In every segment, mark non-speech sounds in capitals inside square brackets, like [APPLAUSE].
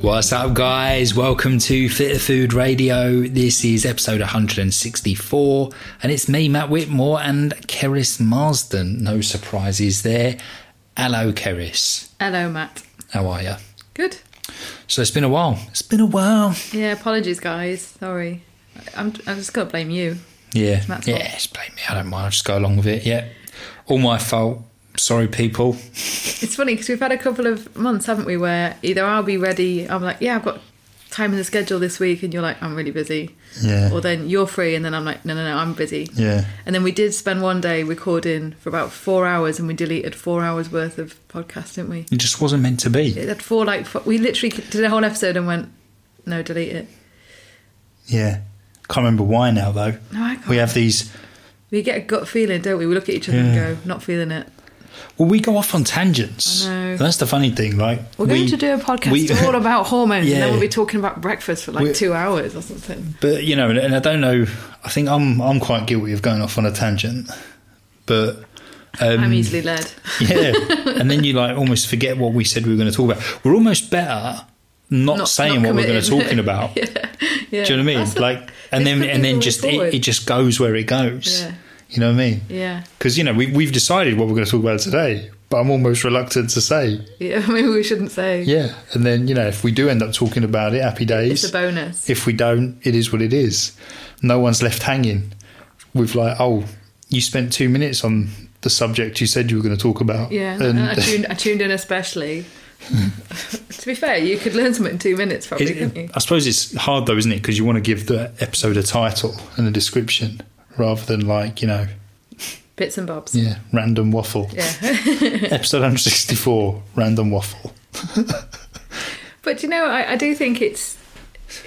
What's up, guys? Welcome to Fitter Food Radio. This is episode 164, and it's me, Matt Whitmore, and Keris Marsden. No surprises there. Hello, Keris. Hello, Matt. How are you? Good. So it's been a while. It's been a while. Yeah, apologies, guys. Sorry. I'm, I'm just going to blame you. Yeah, Matt's yeah. fault. Just blame me. I don't mind. I'll just go along with it. Yeah, all my fault. Sorry, people. It's funny because we've had a couple of months, haven't we, where either I'll be ready, I'm like, yeah, I've got time in the schedule this week, and you're like, I'm really busy. Yeah, Or then you're free, and then I'm like, no, no, no, I'm busy. yeah. And then we did spend one day recording for about four hours, and we deleted four hours worth of podcast, didn't we? It just wasn't meant to be. It had four, like, four, we literally did a whole episode and went, no, delete it. Yeah. Can't remember why now though. No, I can't. We have these. We get a gut feeling, don't we? We look at each other Yeah. and go, not feeling it. Well, we go off on tangents. I know. That's the funny thing. right? We're we- going to do a podcast we- all about hormones, and then we'll be talking about breakfast for like We- two hours or something. But you know, and, I don't know. I think I'm I'm quite guilty of going off on a tangent, but um, I'm easily led. [LAUGHS] yeah. and then you like almost forget what we said we were going to talk about. We're almost better not, Not- saying not what we're going to talking [LAUGHS] about. Yeah. Do you know what I mean? That's like, and then and then just it, it just goes where it goes. Yeah. You know what I mean? yeah, Because you know we we've decided what we're going to talk about today, but I'm almost reluctant to say. yeah. [LAUGHS] Maybe we shouldn't say. Yeah, and then you know if we do end up talking about it, happy days. It's a bonus. if we don't, it is what it is. No one's left hanging with like, oh, you spent two minutes on the subject you said you were going to talk about. yeah, and and I tuned, I tuned in especially. [LAUGHS] to be fair, you could learn something in two minutes, probably, it- couldn't you? I suppose it's hard though, isn't it? Because you want to give the episode a title and a description rather than like you know, Bits and bobs. yeah, random waffle. Yeah. [LAUGHS] episode 164, random waffle. [LAUGHS] But you know, I, I do think it's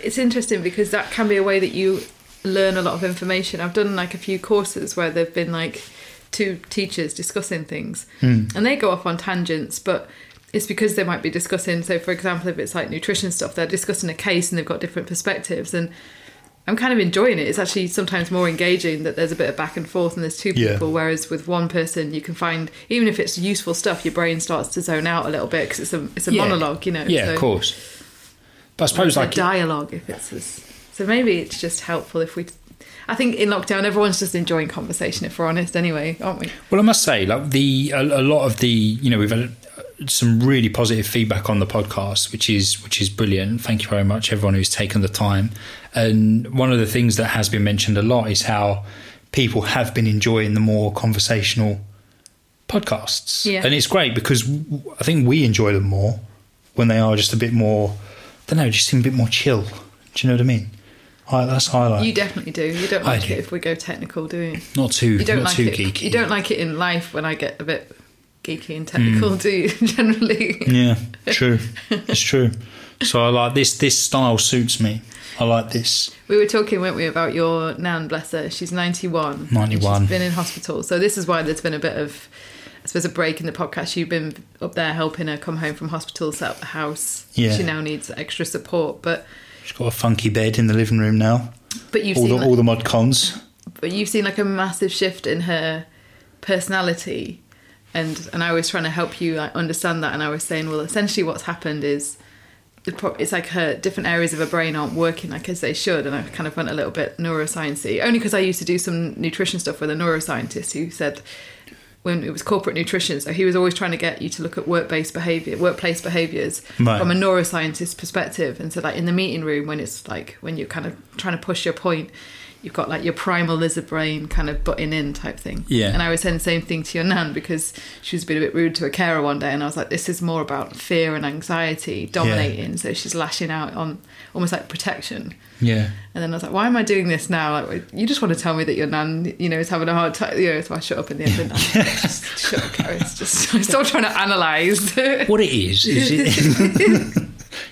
it's interesting because that can be a way that you learn a lot of information. I've done like a few courses where there've been like two teachers discussing things, hmm. and they go off on tangents, but it's because they might be discussing. So, for example, if it's like nutrition stuff, they're discussing a case and they've got different perspectives and. I'm kind of enjoying it. It's actually sometimes more engaging that there's a bit of back and forth and there's two Yeah. people. Whereas with one person, you can find even if it's useful stuff, your brain starts to zone out a little bit because it's a it's a Yeah. monologue, you know. Yeah, so- of course. But I suppose it's a like dialogue if it's as, so maybe it's just helpful if we i think in lockdown everyone's just enjoying conversation if we're honest anyway aren't we Well, I must say, like the a, a lot of the you know we've had some really positive feedback on the podcast, which is which is brilliant. Thank you very much, everyone who's taken the time. And one of the things that has been mentioned a lot is how people have been enjoying the more conversational podcasts, Yeah. and it's great because I think we enjoy them more when they are just a bit more. I don't know, just seem a bit more chill. Do you know what I mean? I, that's how I like. you definitely do you don't like do. it if we go technical do you not too you don't not like too it geeky. you don't like it in life when i get a bit geeky and technical Mm. do you [LAUGHS] generally Yeah, true. it's true. So I like this. This style suits me. I like this. we were talking weren't we about your nan bless her she's 91 91. she's been in hospital so this is why there's been a bit of I suppose a break in the podcast. You've been up there helping her come home from hospital, set up the house. Yeah. She now needs extra support, but She's got a funky bed in the living room now. but you've all seen the like- all the mod cons. but you've seen like a massive shift in her personality and and I was trying to help you like, understand that and I was saying well essentially what's happened is pro- it's like her different areas of her brain aren't working like as they should and I kind of went a little bit neurosciencey only because I used to do some nutrition stuff with a neuroscientist who said when it was corporate nutrition so he was always trying to get you to look at work-based behavior workplace behaviors Right. from a neuroscientist perspective and so like in the meeting room when it's like when you're kind of trying to push your point you've got like your primal lizard brain kind of butting in type thing Yeah. and i was saying the same thing to your nan because she was being a bit rude to a carer one day and i was like this is more about fear and anxiety dominating so she's lashing out on almost like protection Yeah. and then I was like, why am I doing this now? Like, you just want to tell me that your nan, you know, is having a hard time. You know, so I shut up in the end. I? [LAUGHS] just shut up, Keris. Just, [LAUGHS] I'm still trying to analyse. [LAUGHS] What it is is it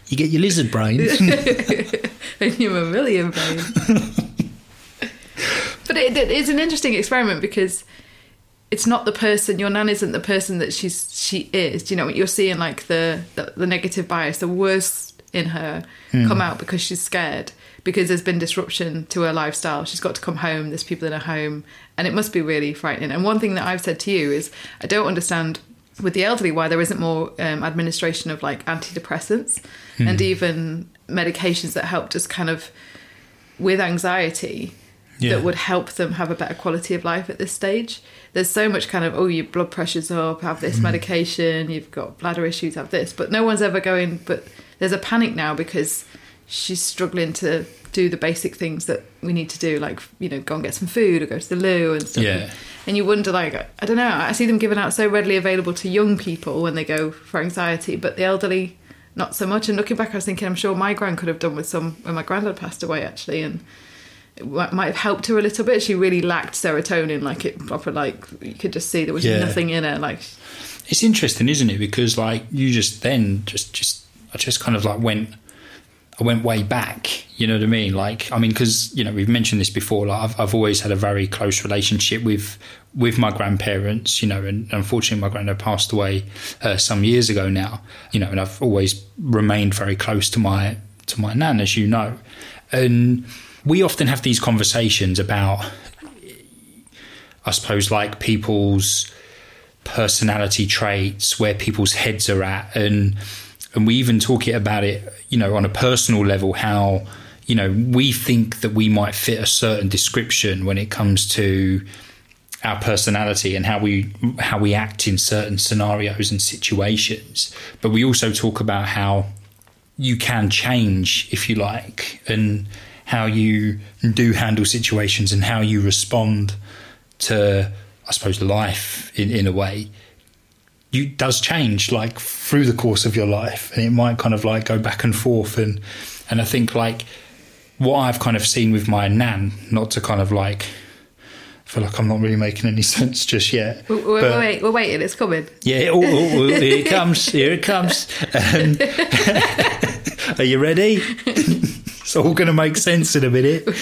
you get your lizard brains. and your mammalian brain. But it, it- it's an interesting experiment because it's not the person your nan isn't the person that she's she is. Do you know what you're seeing? Like the the, the negative bias, the worst in her come out because she's scared because there's been disruption to her lifestyle. She's got to come home. There's people in her home, and it must be really frightening. And one thing that I've said to you is I don't understand with the elderly why there isn't more um, administration of like antidepressants and even medications that help just kind of with anxiety Yeah. that would help them have a better quality of life at this stage. There's so much kind of, oh, your blood pressure's up, have this mm-hmm. medication, you've got bladder issues, have this. But no one's ever going, but there's a panic now because she's struggling to do the basic things that we need to do, like, you know, go and get some food or go to the loo and stuff. Yeah. And you wonder, like, I don't know, I see them given out so readily available to young people when they go for anxiety, but the elderly, not so much. And looking back, I was thinking, I'm sure my gran could have done with some when my granddad passed away, actually. And it might have helped her a little bit. She really lacked serotonin, like it proper, like you could just see there was Yeah. nothing in her. Like, It's interesting, isn't it? Because like you just then just just I just kind of like went I went way back. You know what I mean? Like I mean, because you know we've mentioned this before. Like I've I've always had a very close relationship with with my grandparents. You know, and unfortunately my granddad passed away uh, some years ago now. You know, and I've always remained very close to my to my nan, as you know, and we often have these conversations about. I suppose like people's personality traits, where people's heads are at, and and we even talk it about it, you know, on a personal level, how you know we think that we might fit a certain description when it comes to our personality and how we how we act in certain scenarios and situations. But we also talk about how you can change if you like, and how you do handle situations and how you respond to I suppose life in, in a way you does change like through the course of your life. And it might kind of like go back and forth. And and I think like what I've kind of seen with my nan not to kind of like feel like I'm not really making any [LAUGHS] sense just yet wait, wait, but- wait, we're waiting, it's coming. yeah oh, oh, oh, here it comes here it comes. [LAUGHS] Um, [LAUGHS] are you ready it's all going to make sense in a minute [LAUGHS] um,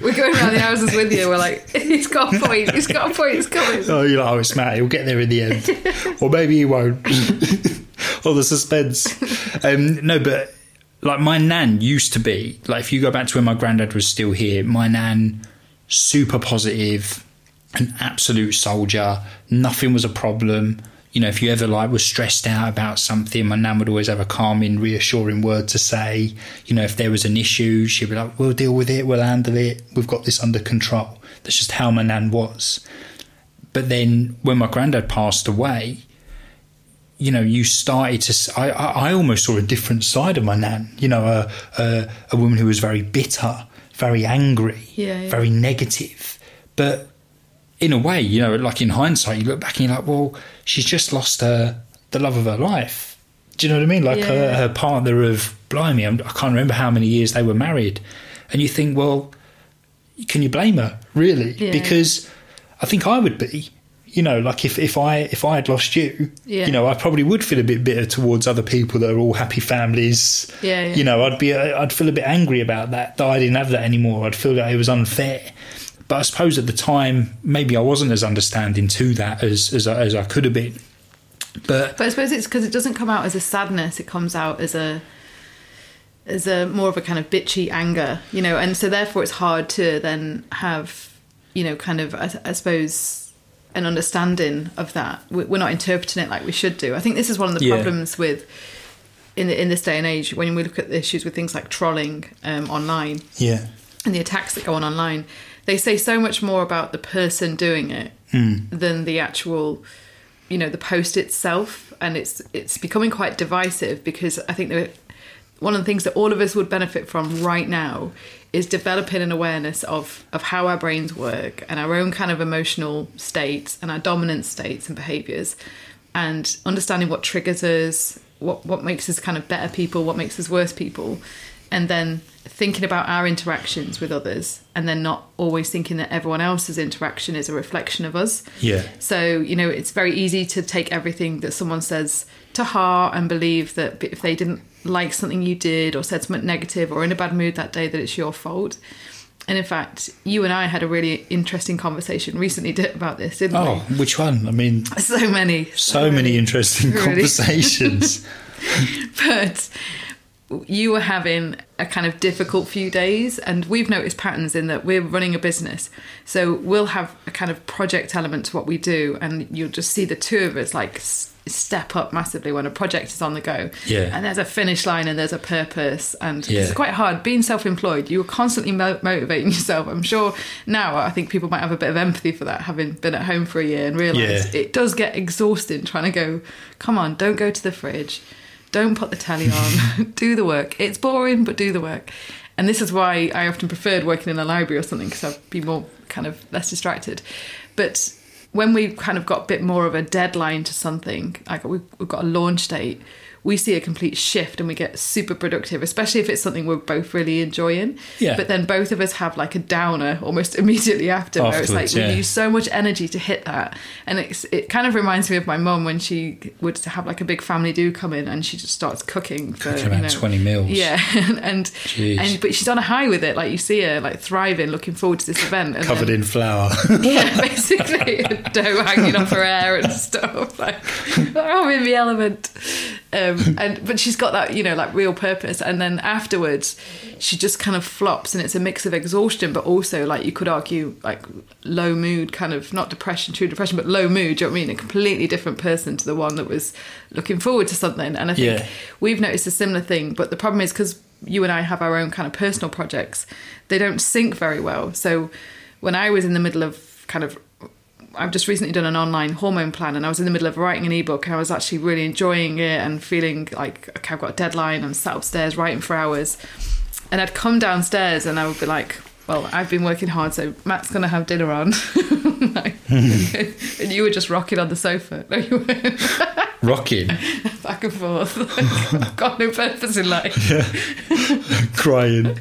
We're going around the houses with you. We're like, he's got a point, he's got a point, it's coming. Oh, you're like, oh, it's Matt. He'll get there in the end, [LAUGHS] or maybe he won't. [LAUGHS] or the suspense. Um, no, but like my nan used to be. Like if you go back to when my granddad was still here, my nan super positive, an absolute soldier. Nothing was a problem. You know, if you ever like was stressed out about something, my nan would always have a calming, reassuring word to say. You know, if there was an issue, she'd be like, "We'll deal with it. We'll handle it. We've got this under control." That's just how my nan was. But then when my granddad passed away, you know, you started to. I, I almost saw a different side of my nan. You know, a, a a woman who was very bitter, very angry, Yeah, yeah. very negative. But in a way, you know, like in hindsight, you look back and you're like, well, she's just lost her the love of her life. Do you know what I mean? Like Yeah. her, her partner of blimey, I'm, I can't remember how many years they were married, and you think, well, can you blame her really? Yeah. Because I think I would be. You know, like if, if I if I had lost you, Yeah. you know, I probably would feel a bit bitter towards other people that are all happy families. Yeah, yeah. You know, I'd be I'd feel a bit angry about that that I didn't have that anymore. I'd feel that it was unfair. But I suppose at the time, maybe I wasn't as understanding to that as as I, as I could have been. But But I suppose it's because it doesn't come out as a sadness; it comes out as a as a more of a kind of bitchy anger, you know. And so therefore, it's hard to then have, you know, kind of I, I suppose an understanding of that. We- We're not interpreting it like we should do. I think this is one of the Yeah. problems with in the, in this day and age when we look at the issues with things like trolling um, online yeah, and the attacks that go on online, they say so much more about the person doing it hmm. than the actual, you know, the post itself. And it's it's becoming quite divisive because I think that one of the things that all of us would benefit from right now is developing an awareness of of how our brains work and our own kind of emotional states and our dominant states and behaviors and understanding what triggers us what what makes us kind of better people what makes us worse people and then thinking about our interactions with others and then not always thinking that everyone else's interaction is a reflection of us yeah, so, you know, it's very easy to take everything that someone says to heart and believe that if they didn't like something you did or said something negative or in a bad mood that day, that it's your fault. And in fact, you and I had a really interesting conversation recently about this, didn't Oh, which one? I mean. [LAUGHS] So many. so many interesting [LAUGHS] Really? conversations. [LAUGHS] But you were having a kind of difficult few days and we've noticed patterns in that we're running a business so we'll have a kind of project element to what we do and you'll just see the two of us like step up massively when a project is on the go Yeah. and there's a finish line and there's a purpose and Yeah. it's quite hard being self-employed you're constantly mo- motivating yourself i'm sure now i think people might have a bit of empathy for that having been at home for a year and realize Yeah. it does get exhausting trying to go come on don't go to the fridge don't put the telly on [LAUGHS] [LAUGHS] do the work. It's boring but do the work. And this is why i often preferred working in a library or something because i'd be more kind of less distracted. But when we've kind of got a bit more of a deadline to something like we've, we've got a launch date we see a complete shift and we get super productive especially if it's something we're both really enjoying. Yeah. but then both of us have like a downer almost [LAUGHS] immediately after where it's like Afterwards, we use so much energy to hit that. And it's it kind of reminds me of my mum when she would have like a big family do come in and she just starts cooking for Cooking you about know, 20 meals. yeah. [LAUGHS] And and but she's on a high with it. Like you see her like thriving looking forward to this event. And Covered then, in flour. [LAUGHS] yeah basically. Dough hanging off her hair and stuff like oh, I'm in the element. Um, Um, and but she's got that you know like real purpose. And then afterwards she just kind of flops and it's a mix of exhaustion but also like you could argue like low mood kind of not depression true depression but low mood do you know what I mean? A completely different person to the one that was looking forward to something. And I think Yeah. we've noticed a similar thing but the problem is because you and I have our own kind of personal projects they don't sync very well. So when I was in the middle of kind of I've just recently done an online hormone plan and I was in the middle of writing an ebook. And I was actually really enjoying it and feeling like okay I've got a deadline. I'm sat upstairs writing for hours. And I'd come downstairs and I would be like well I've been working hard so Matt's gonna have dinner on. [LAUGHS] Hmm. And you were just rocking on the sofa. [LAUGHS] No you weren't Rocking. [LAUGHS] back and forth. I've got no purpose in life. Yeah. Crying.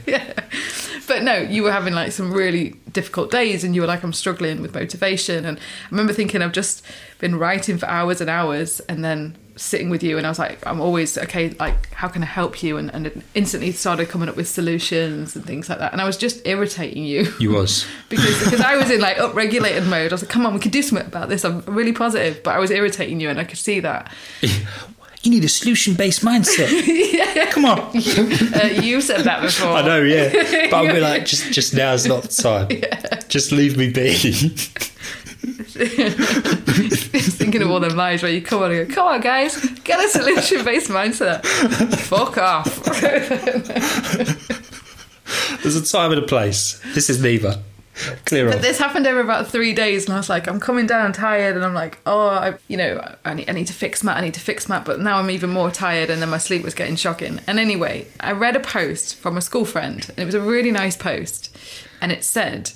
But no, you were having like some really difficult days and you were like, I'm struggling with motivation. And I remember thinking, I've just been writing for hours and hours and then sitting with you. And I was like, I'm always, okay, like, how can I help you? And, and instantly started coming up with solutions and things like that. And I was just irritating you. You was. [LAUGHS] because because I was in like upregulated mode. I was like, come on, we can do something about this. I'm really positive, but I was irritating you, and I could see that. [LAUGHS] You need a solution based mindset. yeah. [LAUGHS] Come on. Uh, you said that before. I know, yeah. [LAUGHS] But I'll be like, just just now's not the time. Just leave me be. Just [LAUGHS] thinking of all the lies where you come on and go, come on, guys, get a solution based mindset. Fuck off. There's a time and a place. This is neither. [LAUGHS] Clear But off. this happened over about three days, and I was like, I'm coming down tired, and I'm like, oh, I, you know, I need, I need to fix Matt, I need to fix Matt, but now I'm even more tired, and then my sleep was getting shocking. And anyway, I read a post from a school friend, and it was a really nice post, and it said,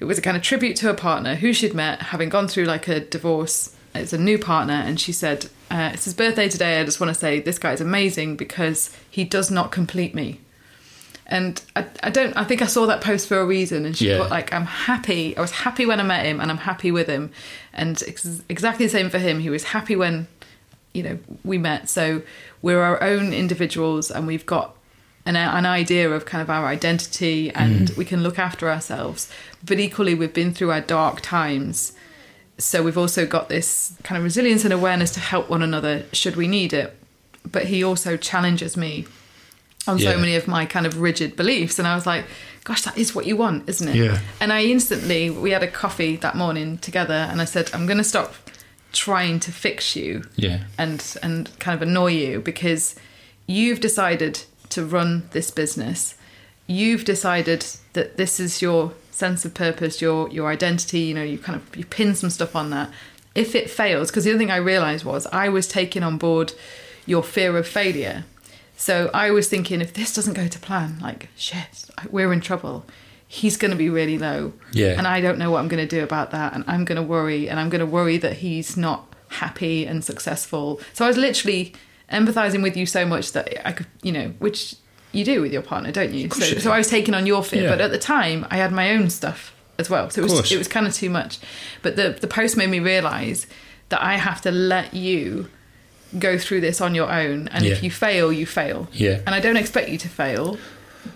it was a kind of tribute to a partner who she'd met, having gone through like a divorce. It's a new partner, and she said, uh, It's his birthday today. I just want to say this guy's amazing because he does not complete me. And I, I don't. I think I saw that post for a reason. And she Yeah. put like, "I'm happy. I was happy when I met him, and I'm happy with him." And ex- exactly the same for him. He was happy when, you know, we met. So we're our own individuals, and we've got an, an idea of kind of our identity, and mm. we can look after ourselves. But equally, we've been through our dark times, so we've also got this kind of resilience and awareness to help one another should we need it. But he also challenges me on Yeah. so many of my kind of rigid beliefs. And I was like, gosh, that is what you want, isn't it? Yeah. And I instantly, we had a coffee that morning together, and I said, I'm going to stop trying to fix you Yeah. and and kind of annoy you because you've decided to run this business. You've decided that this is your sense of purpose, your your identity. You know, you kind of you pin some stuff on that. If it fails, because the other thing I realised was I was taking on board your fear of failure. So I was thinking, if this doesn't go to plan, like shit, we're in trouble. He's going to be really low, Yeah. and I don't know what I'm going to do about that, and I'm going to worry, and I'm going to worry that he's not happy and successful. So I was literally empathizing with you so much that I could, you know, which you do with your partner, don't you? So, you so. I was taking on your fear, Yeah. but at the time I had my own stuff as well. So it was it was kind of too much. But the the post made me realize that I have to let you go through this on your own, and if you fail, you fail. Yeah. And I don't expect you to fail,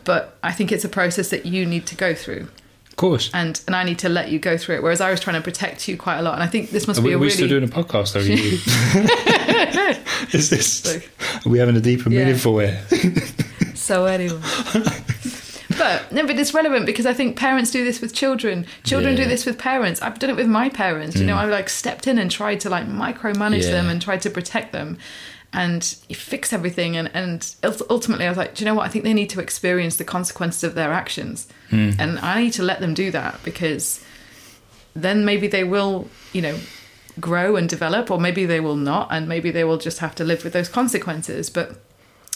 but I think it's a process that you need to go through. Of course. And, and I need to let you go through it. Whereas I was trying to protect you quite a lot, and I think this must Are be we, a are we really still doing a podcast? Are you? [LAUGHS] [LAUGHS] Is this? Are we having a deep and Yeah. meaningful way? So anyway. [LAUGHS] but no, but it's relevant because I think parents do this with children. Children Yeah. do this with parents. I've done it with my parents. You know, hmm. I like stepped in and tried to like micromanage Yeah. them and tried to protect them and you fix everything. And, and ultimately, I was like, do you know what? I think they need to experience the consequences of their actions. Hmm. And I need to let them do that because then maybe they will, you know, grow and develop, or maybe they will not, and maybe they will just have to live with those consequences. But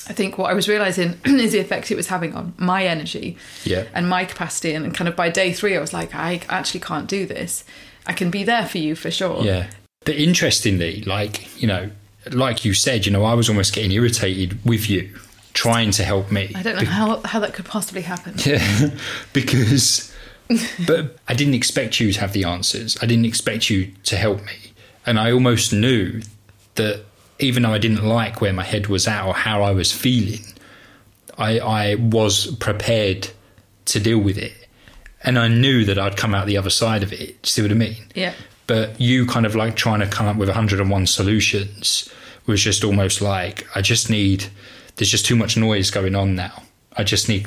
I think what I was realizing [CLEARS THROAT] is the effect it was having on my energy Yeah. and my capacity. And kind of by day three, I was like, I actually can't do this. I can be there for you for sure. Yeah. But interestingly, like, you know, like you said, you know, I was almost getting irritated with you trying to help me. I don't know how, how that could possibly happen. [LAUGHS] Yeah, because, but I didn't expect you to have the answers. I didn't expect you to help me. And I almost knew that even though I didn't like where my head was at or how I was feeling, I, I was prepared to deal with it. And I knew that I'd come out the other side of it. See what I mean? Yeah. but you kind of like trying to come up with 101 solutions was just almost like i just need there's just too much noise going on now i just need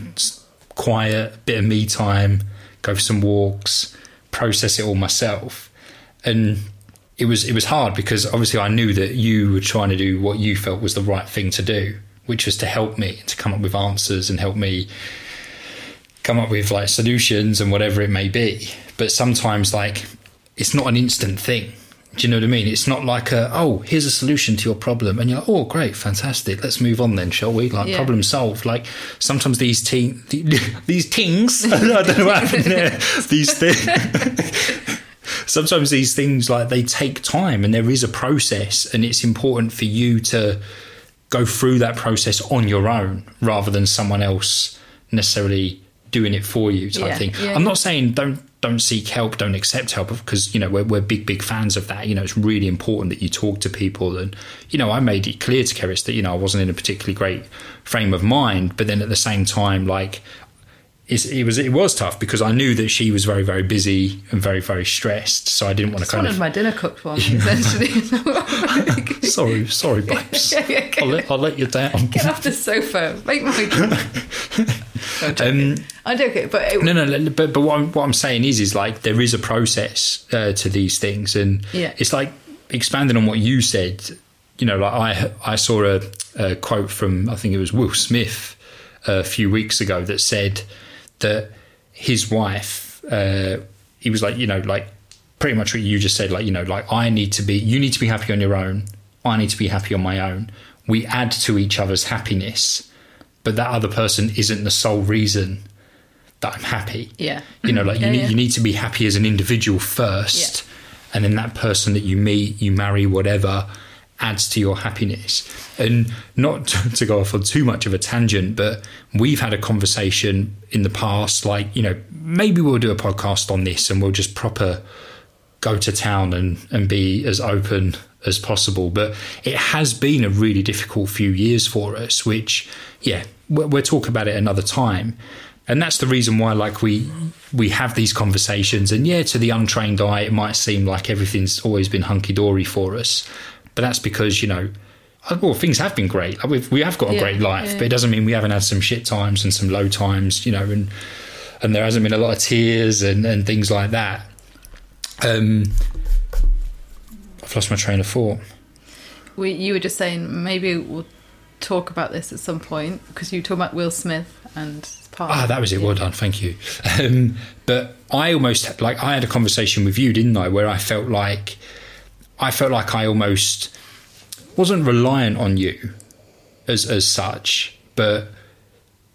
quiet bit of me time go for some walks process it all myself and it was it was hard because obviously i knew that you were trying to do what you felt was the right thing to do which was to help me to come up with answers and help me come up with like solutions and whatever it may be. But sometimes like it's not an instant thing. Do you know what I mean? It's not like a oh here's a solution to your problem and you're like oh great fantastic let's move on then shall we like Yeah. problem solved like sometimes these ting [LAUGHS] these tings [LAUGHS] I don't know what happened there these things [LAUGHS] sometimes these things like they take time and there is a process and it's important for you to go through that process on your own rather than someone else necessarily doing it for you type Yeah, thing. Yeah. i'm not saying don't don't seek help don't accept help because you know we're, we're big big fans of that. You know it's really important that you talk to people and you know i made it clear to keris that you know i wasn't in a particularly great frame of mind but then at the same time like it was it was tough because I knew that she was very very busy and very very stressed, so I didn't want to kind wanted of. my dinner cooked for me, [LAUGHS] essentially. [LAUGHS] [LAUGHS] Sorry, sorry, babes. Yeah, yeah, I'll let, I'll let you down. Get off the sofa. Make my. Um, I'm joking, but it, No, no, no, but but what I'm, what I'm saying is, is like there is a process uh, to these things, and Yeah. it's like expanding on what you said. You know, like I I saw a, a quote from I think it was Will Smith a few weeks ago that said that his wife, uh, he was like, you know, like pretty much what you just said, like you know, like I need to be, you need to be happy on your own, I need to be happy on my own. We add to each other's happiness, but that other person isn't the sole reason that I'm happy. yeah. You know, like Yeah, you need yeah. you need to be happy as an individual first, and then that person that you meet, you marry, whatever, adds to your happiness. And not [LAUGHS] to, go off on too much of a tangent, but we've had a conversation in the past, like you know, maybe we'll do a podcast on this, and we'll just proper go to town and and be as open as possible. But it has been a really difficult few years for us, which yeah, we'll, we'll talk about it another time. And that's the reason why, like we we have these conversations. And yeah, to the untrained eye, it might seem like everything's always been hunky dory for us, but that's because you know, uh, well, things have been great. Like we've, we have got a Yeah, great life, yeah. but it doesn't mean we haven't had some shit times and some low times, you know, and and there hasn't been a lot of tears and and things like that. Um, I've lost my train of thought. We, you were just saying maybe we'll talk about this at some point because you were talking about Will Smith and partner. Ah, that was it. Yeah. Well done, thank you. Um, but I almost like I had a conversation with you, didn't I? Where I felt like I felt like I almost wasn't reliant on you as as such, but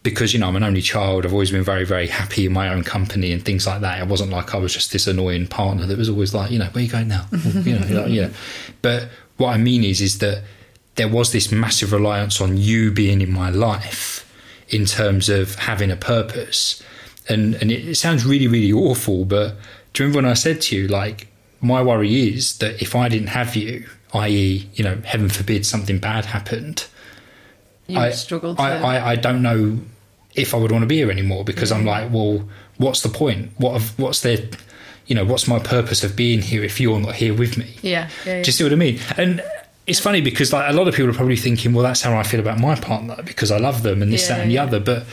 because you know I'm an only child, I've always been very very happy in my own company and things like that. It wasn't like I was just this annoying partner that was always like, you know, where you going now? [LAUGHS] you know, like, you know. But what I mean is, is that there was this massive reliance on you being in my life in terms of having a purpose. And and it, it sounds really really awful, but do you remember when I said to you like my worry is that if I didn't have you, i.e., you know, heaven forbid something bad happened, You I struggle. to. I, I, I don't know if I would want to be here anymore because I'm like, well, what's the point? What of, what's there? You know, what's my purpose of being here if you're not here with me? yeah, yeah, yeah. Do you see what I mean? And it's funny because like a lot of people are probably thinking, well, that's how I feel about my partner because I love them and this, Yeah, that, and the other. But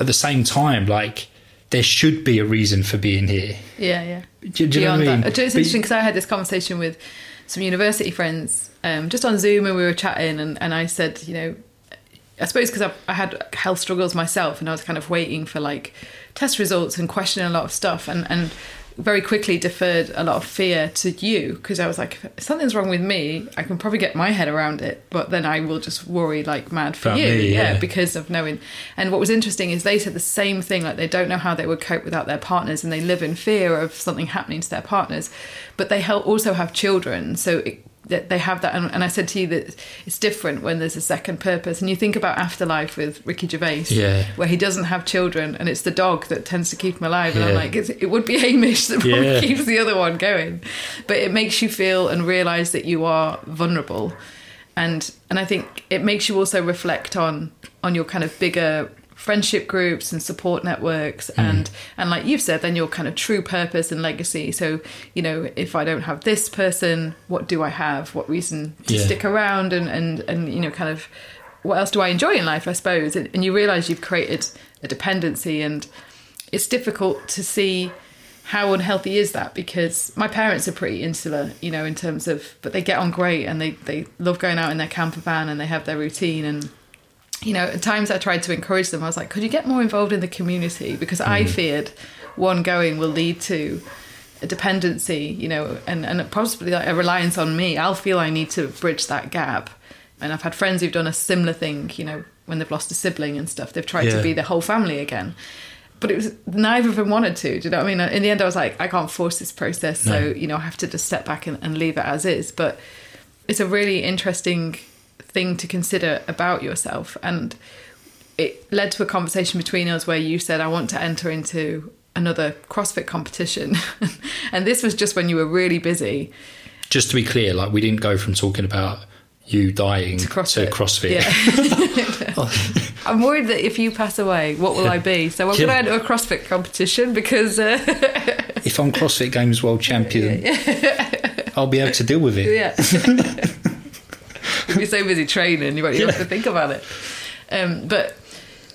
at the same time, like there should be a reason for being here. Yeah, yeah. Do, do you know what I mean? that. It's interesting because I had this conversation with some university friends um, just on Zoom and we were chatting, and, and I said, you know, I suppose because I, I had health struggles myself and I was kind of waiting for like test results and questioning a lot of stuff, and, and very quickly deferred a lot of fear to you because I was like, if something's wrong with me, I can probably get my head around it, but then I will just worry like mad for About you. me, yeah. because of knowing. And what was interesting is they said the same thing like they don't know how they would cope without their partners and they live in fear of something happening to their partners. But they also have children. So it, that they have that. And, and I said to you that it's different when there's a second purpose. And you think about Afterlife with Ricky Gervais, Yeah. where he doesn't have children and it's the dog that tends to keep him alive. And I'm like, it's, it would be Hamish that probably Yeah. keeps the other one going. But it makes you feel and realize that you are vulnerable and and I think it makes you also reflect on on your kind of bigger friendship groups and support networks Mm. and and like you've said then your kind of true purpose and legacy so you know if I don't have this person what do I have what reason to Yeah. stick around and and and you know kind of what else do I enjoy in life I suppose and, and you realize you've created a dependency and it's difficult to see how unhealthy is that because my parents are pretty insular you know in terms of but they get on great and they they love going out in their camper van and they have their routine and you know at times i tried to encourage them i was like could you get more involved in the community because i mm-hmm. feared one going will lead to a dependency you know and and possibly like a reliance on me i'll feel i need to bridge that gap and i've had friends who've done a similar thing you know when they've lost a sibling and stuff they've tried Yeah. to be the whole family again but it was neither of them wanted to. Do you know what I mean? In the end, I was like, I can't force this process, so you know, I have to just step back and, and leave it as is. But it's a really interesting thing to consider about yourself, and it led to a conversation between us where you said, "I want to enter into another CrossFit competition," [LAUGHS] and this was just when you were really busy. Just to be clear, like we didn't go from talking about you dying To CrossFit. CrossFit. Yeah. [LAUGHS] I'm worried that if you pass away, what will I be? So I'm Yeah. going to enter a CrossFit competition because uh, if I'm CrossFit Games World [LAUGHS] Champion, I'll be able to deal with it. Yeah. You'll be so busy training, you won't even have to think about it. Um, but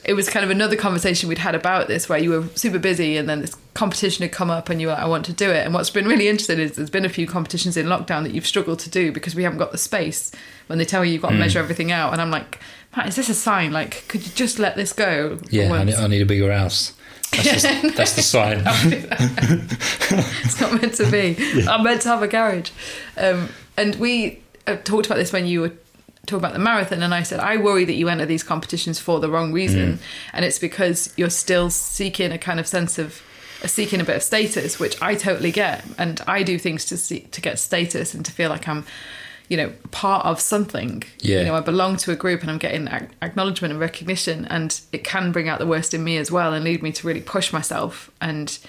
it was kind of another conversation we'd had about this where you were super busy and then this competition had come up and you were like, I want to do it. And what's been really interesting is there's been a few competitions in lockdown that you've struggled to do because we haven't got the space when they tell you you've got to measure everything out. And I'm like, Matt, is this a sign? Like, could you just let this go? Yeah, I need, I need a bigger house. That's, just, [LAUGHS] that's the sign. [LAUGHS] it's not meant to be. [LAUGHS] I'm meant to have a garage. Um, and we talked about this when you were talking about the marathon, and I said, I worry that you enter these competitions for the wrong reason. And it's because you're still seeking a kind of sense of. uh, Seeking a bit of status, which I totally get, and I do things to see, to get status and to feel like I'm, you know, part of something. Yeah. You know, I belong to a group and I'm getting ac- acknowledgement and recognition, and it can bring out the worst in me as well and lead me to really push myself and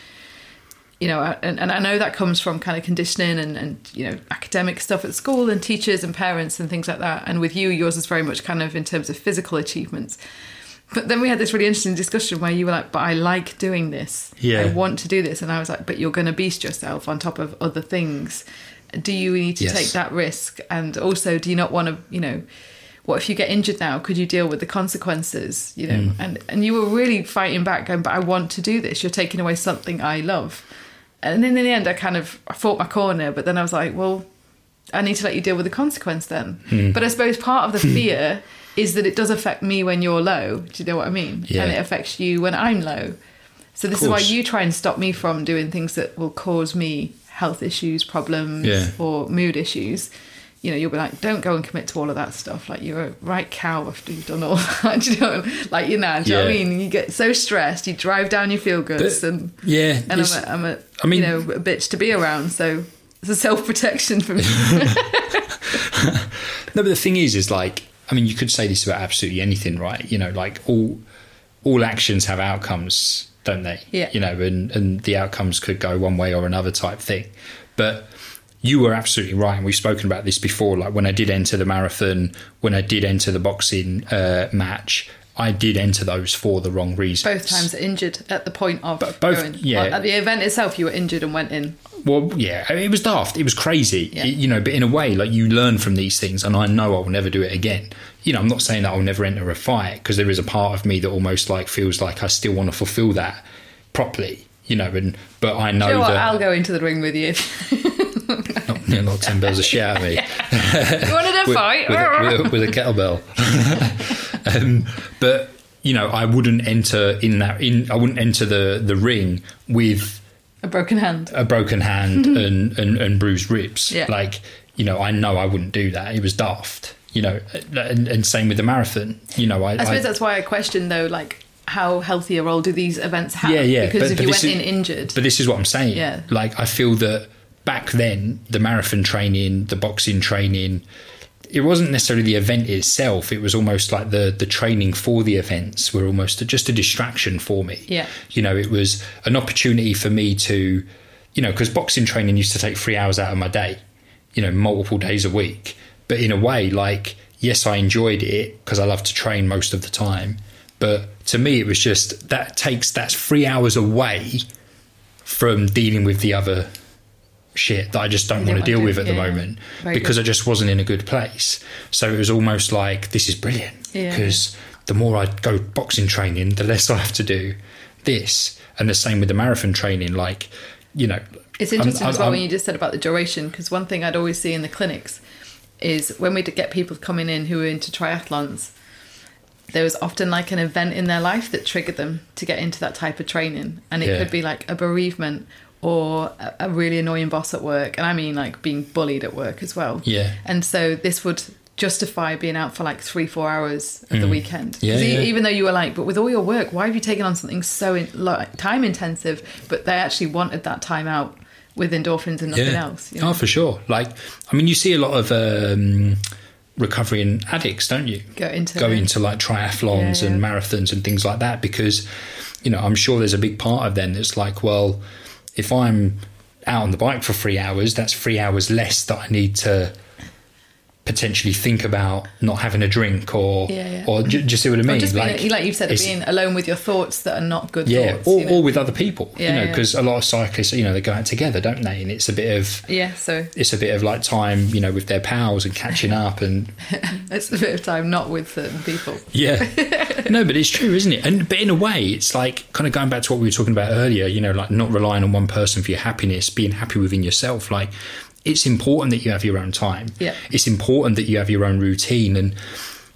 you know, and, and I know that comes from kind of conditioning and, and, you know, academic stuff at school and teachers and parents and things like that. And with you, yours is very much kind of in terms of physical achievements. But then we had this really interesting discussion where you were like, but I like doing this. Yeah. I want to do this. And I was like, but you're going to beast yourself on top of other things. Do you need to Yes. take that risk? And also, do you not want to, you know, what if you get injured now? Could you deal with the consequences? You know, mm. and and you were really fighting back, going, "But I want to do this. You're taking away something I love." And then in the end, I kind of I fought my corner, but then I was like, "Well, I need to let you deal with the consequence then." Hmm. But I suppose part of the [LAUGHS] fear is that it does affect me when you're low. Do you know what I mean? Yeah. And it affects you when I'm low. So this is why you try and stop me from doing things that will cause me health issues, problems, Yeah. or mood issues. You know, you'll be like, don't go and commit to all of that stuff. Like you're a right cow after you've done all [LAUGHS] that. [LAUGHS] You know, like you know, do you know what I mean? You get so stressed, you drive down your feel goods, But- and Yeah, and I'm a, I'm a, I mean- you know, a bitch to be around. So it's a self protection for me. [LAUGHS] No, but the thing is, is like, I mean, you could say this about absolutely anything, right? You know, like all all actions have outcomes, don't they? Yeah. You know, and and the outcomes could go one way or another, type thing. But you were absolutely right, and we've spoken about this before. Like when I did enter the marathon, when I did enter the boxing uh, match, I did enter those for the wrong reasons. Both times injured at the point of But both- going. yeah. Like, at the event itself, you were injured and went in. Well, yeah, I mean, it was daft. It was crazy, Yeah. It- you know. But in a way, like you learn from these things, and I know I will never do it again. You know, I'm not saying that I'll never enter a fight because there is a part of me that almost like feels like I still want to fulfill that properly. You know, and but I know, You know what? that I'll go into the ring with you. [LAUGHS] not, you know, ten bells a shit at me. you wanted a with, fight? with, a, [LAUGHS] with, a, with a kettlebell. [LAUGHS] um, but you know, I wouldn't enter in that. In I wouldn't enter the the ring with a broken hand. a broken hand and, and and bruised ribs. Yeah. Like you know, I know I wouldn't do that. It was daft. You know, and, and same with the marathon. You know, I, I suppose I- that's why I question though, like how healthy a role do these events have? Yeah, yeah, Because but- if but you went is- in injured, But this is what I'm saying. Yeah. Like I feel that back then, the marathon training, the boxing training, it wasn't necessarily the event itself. It was almost like the the training for the events were almost just a distraction for me. Yeah. You know, it was an opportunity for me to, you know, because boxing training used to take three hours out of my day, you know, multiple days a week. But in a way, like, yes, I enjoyed it because I love to train most of the time. But to me, it was just that takes that's three hours away from dealing with the other shit that I just don't want to deal with at the moment very because good. I just wasn't in a good place. So it was almost like this is brilliant Yeah. because the more I go boxing training, the less [LAUGHS] I have to do this. And the same with the marathon training. Like, you know, It's I'm- interesting I'm- as well when you just said about the duration, because one thing I'd always see in the clinics is when we'd get people coming in who are into triathlons, there was often like an event in their life that triggered them to get into that type of training. And it Yeah. could be like a bereavement or a, really annoying boss at work. And I mean like being bullied at work as well. Yeah. And so this would justify being out for like three, four hours of the weekend. Mm. Yeah, yeah. Even though you were like, but with all your work, why have you taken on something so in, like, time intensive? But they actually wanted that time out with endorphins and nothing else. you know? Oh, for sure. Like, I mean, you see a lot of um, recovering addicts, don't you? Go into go into like triathlons Yeah, and marathons and things like that because, you know, I'm sure there's a big part of them that's like, well, if I'm out on the bike for three hours, that's three hours less that I need to potentially think about not having a drink or Yeah, yeah. or do, do you see what I mean? just being, like, you've said, being alone with your thoughts that are not good yeah, thoughts. or, you know? or with other people, Yeah, you know, because a lot of cyclists, you know, they go out together, don't they? And it's a bit of yeah, so it's a bit of like time, you know, with their pals and catching [LAUGHS] up and it's a bit of time not with certain people. yeah. [LAUGHS] no, but it's true, isn't it? And but in a way, it's like kind of going back to what we were talking about earlier, you know, like not relying on one person for your happiness, being happy within yourself. Like it's important that you have your own time. Yeah. It's important that you have your own routine and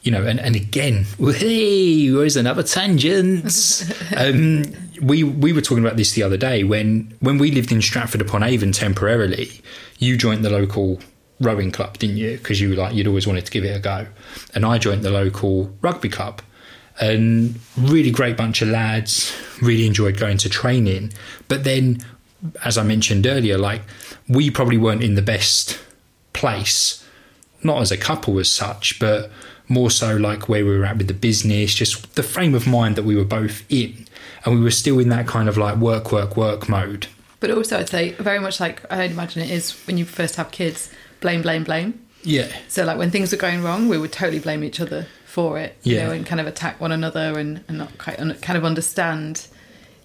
you know, and, and again, [LAUGHS] hey, where's another tangent? [LAUGHS] um, we we were talking about this the other day when when we lived in Stratford upon Avon temporarily. You joined the local rowing club, didn't you? Because you were like you'd always wanted to give it a go, and I joined the local rugby club. And really great bunch of lads. Really enjoyed going to training, but then, as I mentioned earlier, like we probably weren't in the best place not as a couple as such, but more so like where we were at with the business, just the frame of mind that we were both in. And we were still in that kind of like work, work, work mode. But also, I'd say very much like I'd imagine it is when you first have kids blame, blame, blame. Yeah. So, like when things were going wrong, we would totally blame each other for it, you Yeah. know, and kind of attack one another and, and not quite un- kind of understand,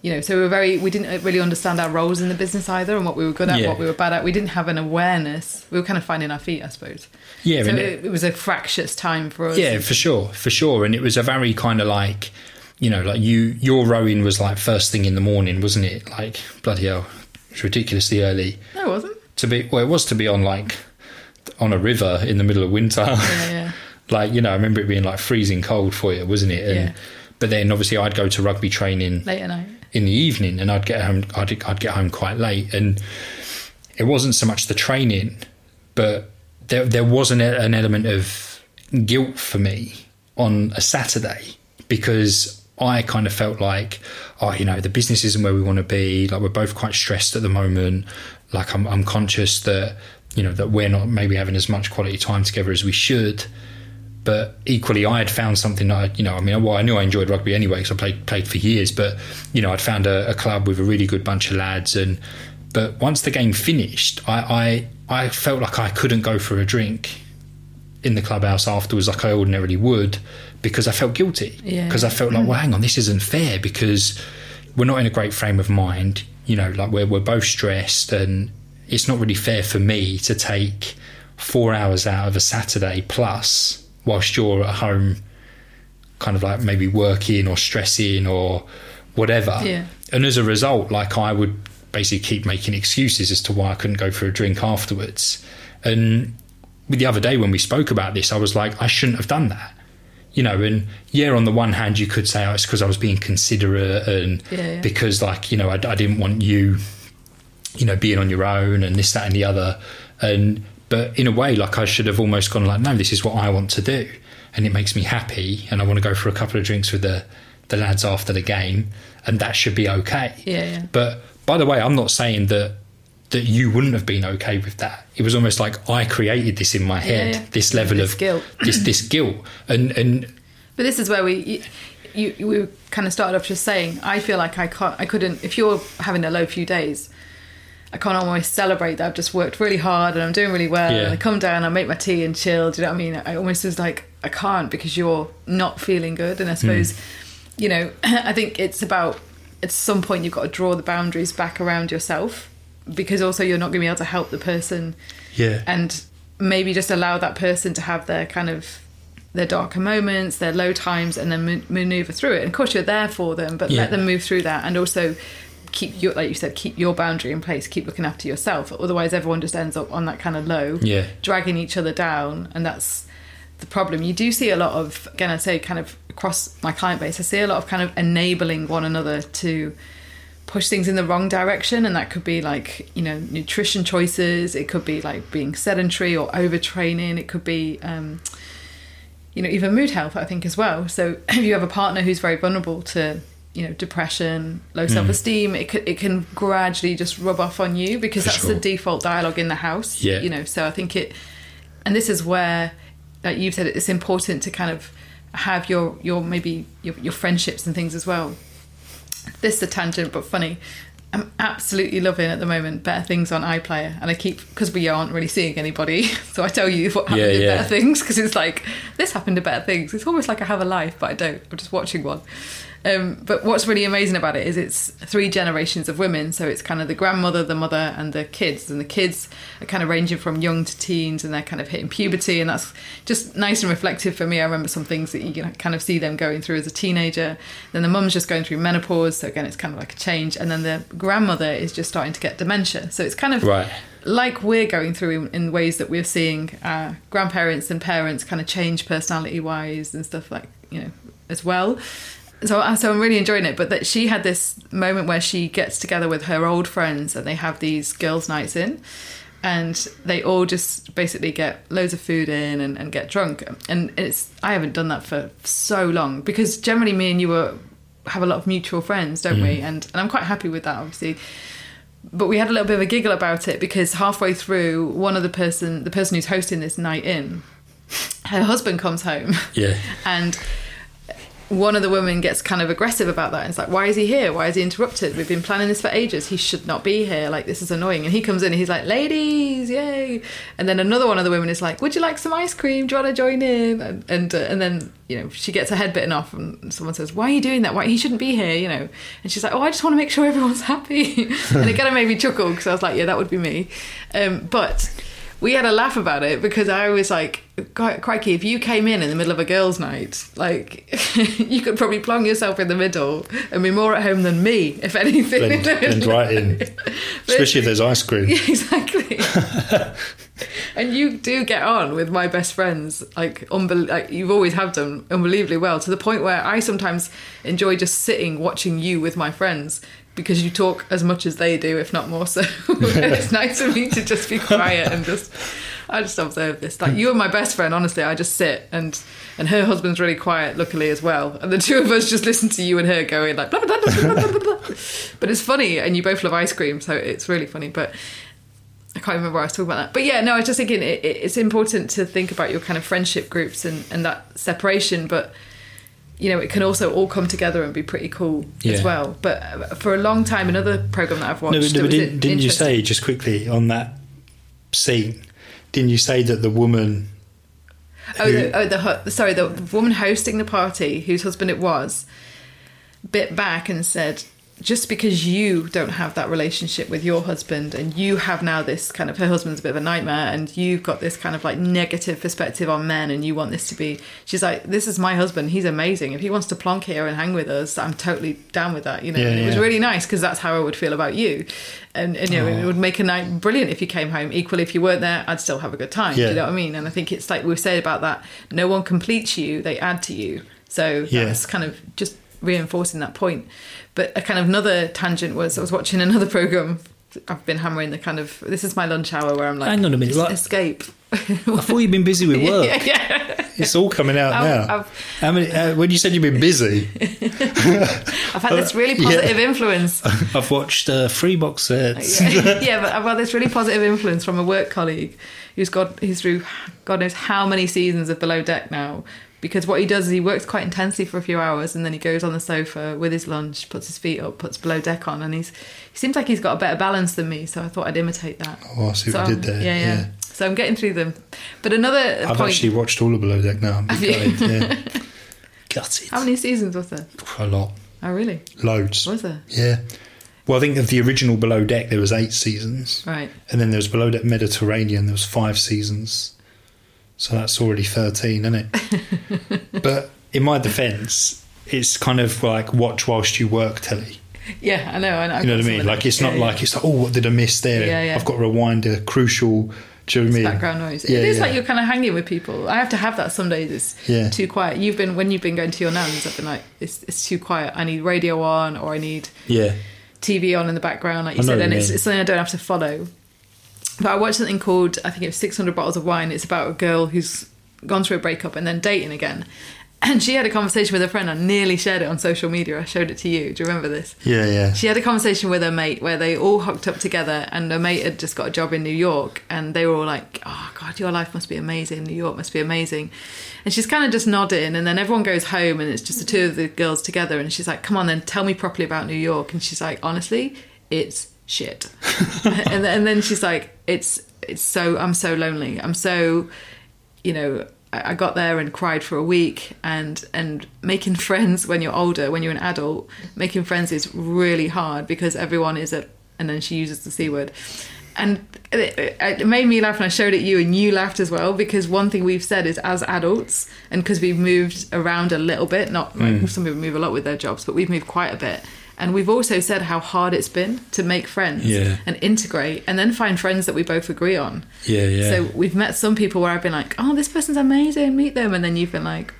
you know. So we were very, we didn't really understand our roles in the business either and what we were good at, Yeah. what we were bad at. We didn't have an awareness. We were kind of finding our feet, I suppose. Yeah. so and it, it was a fractious time for us. Yeah, for sure, for sure. And it was a very kind of like, you know, like you, your rowing was like first thing in the morning, wasn't it? Like bloody hell, it's ridiculously early No, it wasn't. to be. Well, it was to be on like on a river in the middle of winter. Yeah, [LAUGHS] yeah. like you know, I remember it being like freezing cold for you, wasn't it? And, Yeah. But then obviously I'd go to rugby training Late at night. In the evening, and I'd get home. I'd, I'd get home quite late, and it wasn't so much the training, but there there was an, an element of guilt for me on a Saturday because I kind of felt like, oh, you know, the business isn't where we want to be. Like we're both quite stressed at the moment. Like I'm, I'm conscious that you know that we're not maybe having as much quality time together as we should. But equally, I had found something that I, you know, I mean, well, I knew I enjoyed rugby anyway because I played played for years. But you know, I'd found a, a club with a really good bunch of lads, and but once the game finished, I, I I felt like I couldn't go for a drink in the clubhouse afterwards like I ordinarily would because I felt guilty. Yeah. Because I felt like, hmm. well, hang on, this isn't fair because we're not in a great frame of mind. You know, like we're we're both stressed, and it's not really fair for me to take four hours out of a Saturday plus whilst you're at home, kind of like maybe working or stressing or whatever. Yeah. And as a result, like I would basically keep making excuses as to why I couldn't go for a drink afterwards. And with the other day when we spoke about this, I was like, I shouldn't have done that. You know, and yeah, on the one hand, you could say, oh, it's because I was being considerate and Yeah, yeah. because, like, you know, I, I didn't want you, you know, being on your own and this, that, and the other. And, but in a way, like, I should have almost gone, like, no, this is what I want to do. And it makes me happy. And I want to go for a couple of drinks with the, the lads after the game. And that should be okay. Yeah, yeah. But by the way, I'm not saying that that you wouldn't have been okay with that. It was almost like I created this in my head, yeah. this level This of guilt. [COUGHS] this this guilt, and and But this is where we, you, you, we kind of started off just saying, I feel like I can't, I couldn't. If you're having a low few days, I can't almost celebrate that I've just worked really hard and I'm doing really well. Yeah. And I come down, I make my tea and chill. Do you know what I mean? I almost was like, I can't because you're not feeling good. And I hmm. suppose, you know, [CLEARS THROAT] I think it's about at some point you've got to draw the boundaries back around yourself because also you're not going to be able to help the person yeah, and maybe just allow that person to have their kind of their darker moments, their low times, and then ma- maneuver through it. And of course, you're there for them, but Yeah. let them move through that, and also keep your, like you said, keep your boundary in place. Keep looking after yourself. Otherwise, everyone just ends up on that kind of low, Yeah. dragging each other down, and that's the problem. You do see a lot of, again, I'd say, kind of across my client base, I see a lot of kind of enabling one another to push things in the wrong direction and that could be like you know nutrition choices it could be like being sedentary or overtraining it could be um, you know even mood health i think as well so [CLEARS THROAT] if you have a partner who's very vulnerable to you know depression low hmm. self-esteem it, could, it can gradually just rub off on you because For that's sure. the default dialogue in the house Yeah. you know so i think it and this is where like you've said it's important to kind of have your your maybe your, your friendships and things as well this is a tangent but funny i'm absolutely loving at the moment better things on iplayer and i keep because we aren't really seeing anybody [LAUGHS] so i tell you what happened Yeah, in yeah. better things because it's like this happened to better things it's almost like i have a life but i don't i'm just watching one um, but what's really amazing about it is it's three generations of women. So it's kind of the grandmother, the mother, and the kids. And the kids are kind of ranging from young to teens, and they're kind of hitting puberty. And that's just nice and reflective for me. I remember some things that you can kind of see them going through as a teenager. Then the mum's just going through menopause. So again, it's kind of like a change. And then the grandmother is just starting to get dementia. So it's kind of Right. like we're going through in, in ways that we're seeing uh, grandparents and parents kind of change personality wise and stuff like you know as well so uh, so I'm really enjoying it but that she had this moment where she gets together with her old friends and they have these girls nights in and they all just basically get loads of food in and, and get drunk. And it's I haven't done that for so long because generally me and you were have a lot of mutual friends don't we? And and I'm quite happy with that obviously. But we had a little bit of a giggle about it because halfway through one of the person the person who's hosting this night in her husband comes home. Yeah, [LAUGHS] and one of the women gets kind of aggressive about that and it's like why is he here? Why is he interrupted? We've been planning this for ages. He should not be here. Like this is annoying. And he comes in and he's like ladies yay. And then another one of the women is like would you like some ice cream? Do you want to join in? And and, uh, and then you know she gets her head bitten off and someone says why are you doing that? Why he shouldn't be here you know? And she's like oh i just want to make sure everyone's happy. [LAUGHS] And it kind of made me chuckle because i was like yeah that would be me. Um, but we had a laugh about it because I was like, crikey, if you came in in the middle of a girls' night, like, [LAUGHS] you could probably plonk yourself in the middle and be more at home than me, if anything. blend, blend right in, [LAUGHS] especially if there's ice cream. [LAUGHS] Yeah, exactly. and you do get on with my best friends, like, unbel- like you've always have done unbelievably well, to the point where I sometimes enjoy just sitting watching you with my friends because you talk as much as they do, if not more so. [LAUGHS] it's nice for me to just be quiet and just. I just observe this. Like you are my best friend, honestly. I just sit and and her husband's really quiet, luckily as well. And the two of us just listen to you and her going like blah blah blah blah blah blah. But it's funny, and you both love ice cream, so it's really funny. But I can't remember why I was talking about that. But yeah, no, I was just thinking it- it's important to think about your kind of friendship groups and, and that separation, but you know, it can also all come together and be pretty cool as well. But uh, for a long time, another program that I've watched, No, but, no, but didn't, didn't you say just quickly on that scene? Didn't you say that the woman Oh, who- the, oh, the sorry, the woman hosting the party, whose husband it was, bit back and said, "Just because you don't have that relationship with your husband, and you have now this kind of her husband's a bit of a nightmare, and you've got this kind of like negative perspective on men, and you want this to be," she's like, "This is my husband. He's amazing. If he wants to plonk here and hang with us, I'm totally down with that." You know, Yeah, and it was really nice because that's how I would feel about you, and, and you know, it would make a night brilliant if you came home. Equally, if you weren't there, I'd still have a good time. Do Yeah. you know what I mean? And I think it's like we said about that. No one completes you; they add to you. So Yeah. that's kind of just reinforcing that point. But a kind of another tangent was I was watching another program. I've been hammering the kind of this is my lunch hour where I'm like, Hang on a minute, "Es- what?" escape. [LAUGHS] I thought you'd been busy with [LAUGHS] work. yeah, yeah. It's all coming out I've- now. I've- How many? Uh, when you said you've been busy, [LAUGHS] I've had this really Yeah. positive influence. I've watched uh, three box sets. yeah, yeah, but I've got this really positive influence from a work colleague who's got who's through God knows how many seasons of Below Deck now. Because what he does is he works quite intensely for a few hours and then he goes on the sofa with his lunch, puts his feet up, puts Below Deck on, and he's he seems like he's got a better balance than me. So I thought I'd imitate that. Oh, I see what so, you did there. Yeah, yeah, Yeah. So I'm getting through them. But another I've point. actually watched all of Below Deck now. I'm Have you? yeah. [LAUGHS] Gutted. How many seasons was there? A lot. Oh, really? Loads. Was there? Yeah. Well, I think of the original Below Deck, there was eight seasons. Right. And then there was Below Deck Mediterranean, there was five seasons. So that's already 13, isn't it? [LAUGHS] but in my defence, it's kind of like watch whilst you work telly. Yeah, I know. I know. You know what I mean? Like it's not like it's like, oh, what did I miss there? Yeah, yeah. I've got to rewind a crucial. Do you know what I mean? background noise. Yeah, it is yeah. like you're kind of hanging with people. I have to have that some days. It's Yeah. too quiet. You've been when you've been going to your nan's. I've been like, it's it's too quiet. I need radio on, or I need Yeah. TV on in the background, like you I said, and you it's, it's something I don't have to follow. But I watched something called I think it was 600 bottles of wine. It's about a girl who's gone through a breakup and then dating again. [CLEARS THROAT] And she had a conversation with a friend. I nearly shared it on social media. I showed it to you. Do you remember this? Yeah, yeah. She had a conversation with her mate where they all hooked up together, and her mate had just got a job in New York, and they were all like, "Oh God, your life must be amazing. New York must be amazing." And she's kind of just nodding, and then everyone goes home, and it's just the two of the girls together, and she's like, "Come on, then tell me properly about New York." And she's like, "Honestly, it's shit." [LAUGHS] and, then- and then she's like, "It's it's so I'm so lonely. I'm so, you know." I got there and cried for a week, and and making [LAUGHS] friends when you're older, when you're an adult, making friends is really hard because everyone is a. And then she uses the c word, and it, it made me laugh, and I showed it you, and you laughed as well because one thing we've said is as adults, and because we've moved around a little bit, not like mm. some people move a lot with their jobs, but we've moved quite a bit. And we've also said how hard it's been to make friends Yeah. and integrate and then find friends that we both agree on. Yeah, yeah. So we've met some people where I've been like, "Oh, this person's amazing, meet them," and then you've been like,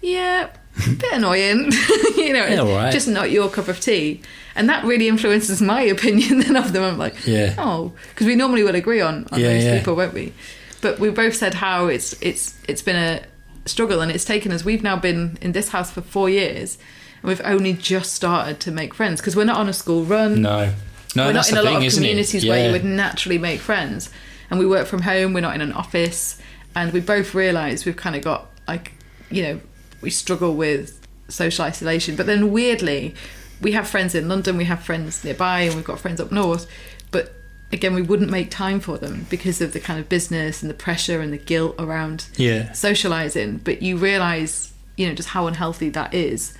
"Yeah, [LAUGHS] bit annoying," [LAUGHS] you know, Yeah, right. just not your cup of tea, and that really influences my [LAUGHS] opinion then of them. I'm like, Yeah. oh, because we normally would agree on on Yeah, most yeah. people, won't we? But we both said how it's it's it's been a struggle, and it's taken us. We've now been in this house for four years. And we've only just started to make friends because we're not on a school run no. No, we're not in a lot of communities where you would naturally make friends. And we work from home, we're not in an office, and we both realise we've kind of got like, you know, we struggle with social isolation. But then weirdly, we have friends in London, we have friends nearby, and we've got friends up north. But again, we wouldn't make time for them because of the kind of business and the pressure and the guilt around Yeah. socializing. But you realise, you know, just how unhealthy that is.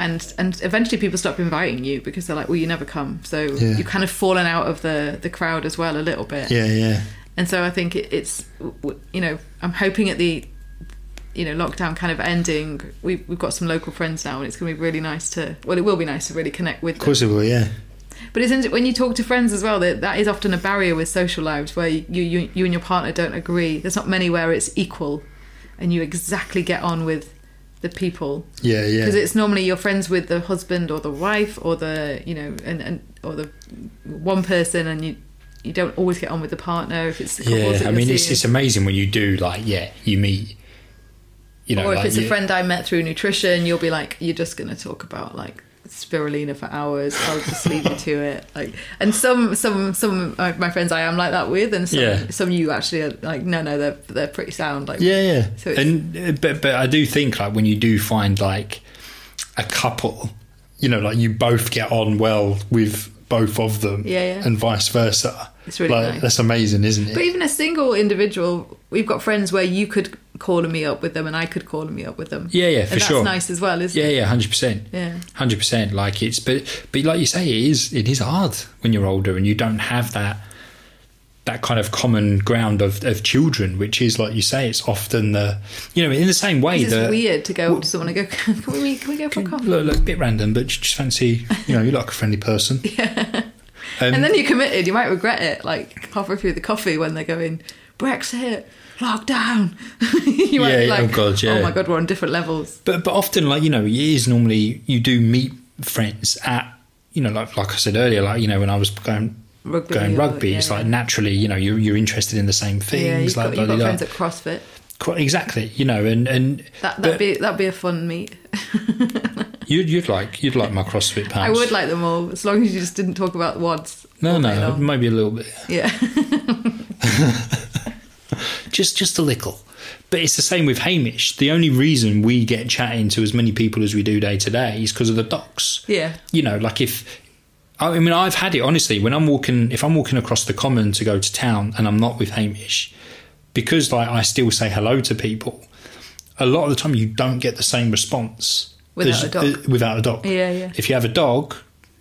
And and eventually people stop inviting you because they're like, well, you never come. So Yeah. you kind of fallen out of the the crowd as well a little bit. Yeah, yeah. And so I think it, it's, you know, I'm hoping at the, you know, lockdown kind of ending, we, we've got some local friends now, and it's going to be really nice to. Well, it will be nice to really connect with Of course them. it will, yeah. But it's inter- when you talk to friends as well that that is often a barrier with social lives where you you you and your partner don't agree. There's not many where it's equal, and you exactly get on with the people Yeah, yeah. because it's normally you're friends with the husband or the wife or the you know and, and or the one person and you you don't always get on with the partner if it's yeah, I mean, it's, seeing. it's amazing when you do, like, yeah, you meet, you know, or if like it's a friend I met through nutrition, you'll be like, you're just going to talk about like spirulina for hours. I'll just leave you to it. Like, and some some some of my friends I am like that with, and some Yeah. some you actually are like, no, no, they're they're pretty sound. Like, Yeah, yeah. So and uh, but but I do think like when you do find like a couple, you know, like you both get on well with both of them, Yeah, yeah. and vice versa. It's really like nice. that's amazing, isn't it? But even a single individual, we've got friends where you could calling me up with them, and I could call me up with them. Yeah, yeah, for and that's sure. nice as well, isn't it? Yeah, it? yeah, hundred percent. Yeah. hundred percent. Like it's, but but like you say, it is it is hard when you're older and you don't have that that kind of common ground of, of children, which is like you say, it's often the you know in the same way It's that weird to go up to someone and go, [LAUGHS] "Can we, can we go for a coffee?" look, look a bit random, but just fancy you know you're like a friendly person. [LAUGHS] Um, And then you're committed. You might regret it, like halfway through the coffee when they're going Brexit, lockdown. [LAUGHS] you might Yeah, be oh like, God, yeah. oh my god, we're on different levels. But but often, like you know, it is normally you do meet friends at you know, like like I said earlier, like you know, when I was going Rugby going or- rugby, yeah, it's like yeah. naturally, you know, you're you're interested in the same things. Yeah, you've like got, you've got friends at CrossFit. Quite- exactly, you know, and and that that'd be that'd be a fun meet. [LAUGHS] you'd you'd like you'd like my CrossFit pals. I would like them all, as long as you just didn't talk about WODs. No, no, maybe a little bit, Yeah, [LAUGHS] [LAUGHS] just just a little. But it's the same with Hamish. The only reason we get chatting to as many people as we do day to day is because of the docs. yeah, you know, like if I mean, I've had it honestly when I'm walking, if I'm walking across the common to go to town and I'm not with Hamish, because like I still say hello to people. A lot of the time, you don't get the same response Without a dog. uh, without a dog. yeah, yeah. If you have a dog,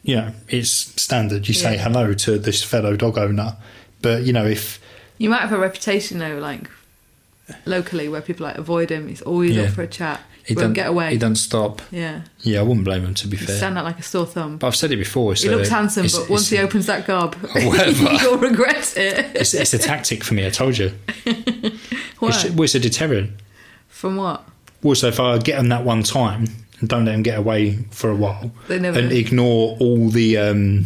you know it's standard. You say Yeah. hello to this fellow dog owner, but you know if You might have a reputation though, like locally, where people like avoid him. He's always Yeah. up for a chat. he Won't get away. he doesn't stop. Yeah, Yeah, I wouldn't blame him. To be fair, stand out like a sore thumb. but I've said it before. It's He a- looks handsome, it's- but once it's he a- opens that gob, whatever. [LAUGHS] you'll regret it. it's, it's a tactic for me. I told you. [LAUGHS] Why? It's, well, it's a deterrent. From what? Also, if I get them that one time and don't let them get away for a while, They never- and ignore all the um,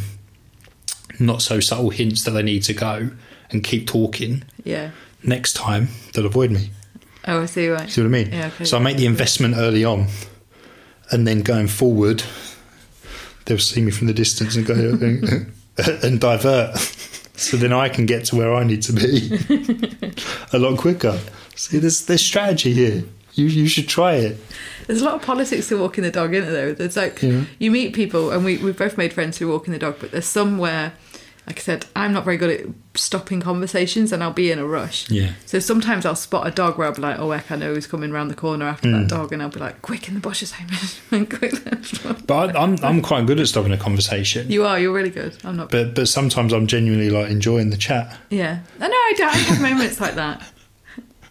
not so subtle hints that they need to go and keep talking, Yeah. next time they'll avoid me. Oh, I see. Right. See what I mean? Yeah, okay. So I make the investment early on, and then going forward, they'll see me from the distance and go [LAUGHS] and, and divert. So then I can get to where I need to be [LAUGHS] a lot quicker. See, there's there's strategy here. You you should try it. There's a lot of politics to walking the dog, isn't there? There's like Yeah. you meet people, and we we've both made friends through walking the dog, but there's some where, like I said, I'm not very good at stopping conversations, and I'll be in a rush. Yeah. So sometimes I'll spot a dog where I'll be like, "Oh, heck, I know who's coming round the corner after Mm. that dog," and I'll be like, "Quick in the bushes, Hamish!" [LAUGHS] And quick. But I, I'm I'm quite good at stopping a conversation. you are. You're really good. I'm not. But but sometimes I'm genuinely like enjoying the chat. yeah. I know, I don't I have moments like that.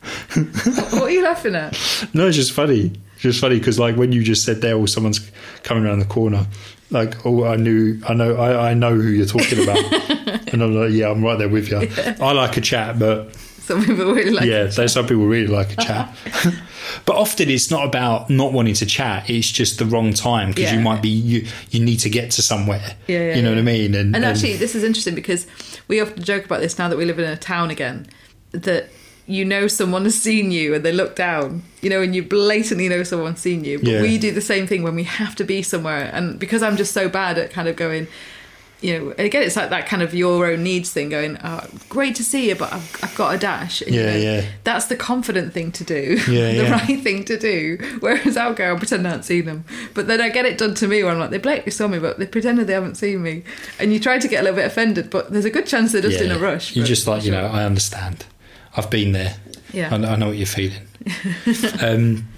[LAUGHS] what are you laughing at? No, it's just funny. It's just funny because like when you just said there, oh, someone's coming around the corner. Like, oh, I knew, I know, I, I know who you're talking about, [LAUGHS] and I'm like, yeah, I'm right there with you. I like a chat, but Some people really like. yeah, there's some people really like a chat. [LAUGHS] but often it's not about not wanting to chat; it's just the wrong time because you might be you you need to get to somewhere. Yeah, yeah, you know yeah. what I mean. And, And actually, this is interesting because we often joke about this now that we live in a town again. That you know someone has seen you and they look down, you know, and you blatantly know someone's seen you. But Yeah. we do the same thing when we have to be somewhere. And because I'm just so bad at kind of going, you know, again, it's like that kind of your own needs thing going, oh, great to see you, but I've, I've got a dash. And, you Yeah, know, yeah. That's the confident thing to do, Yeah, [LAUGHS] the yeah. right thing to do. Whereas I'll go and pretend I haven't seen them. But then I get it done to me where I'm like, they blatantly saw me, but they pretended they haven't seen me. And you try to get a little bit offended, but there's a good chance they're just in a rush. You're just like, you know, I understand. I've been there. Yeah. I, I know what you're feeling. [LAUGHS] um,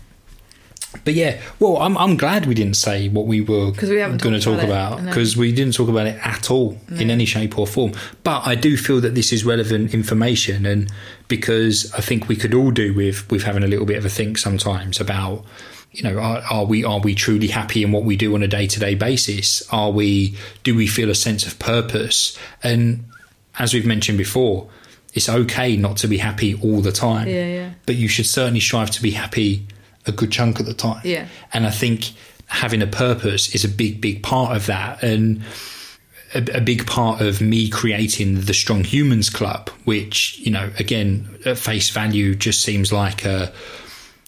but yeah, well, I'm I'm glad we didn't say what we were we going to talk about because we didn't talk about it at all in any shape or form. But I do feel that this is relevant information, and because I think we could all do with with having a little bit of a think sometimes about. You know, are, are we are we truly happy in what we do on a day to day basis? Are we do we feel a sense of purpose? And as we've mentioned before, it's okay not to be happy all the time. Yeah, yeah. But you should certainly strive to be happy a good chunk of the time. Yeah. And I think having a purpose is a big, big part of that. And a, a big part of me creating the Strong Humans Club, which, you know, again, at face value just seems like uh,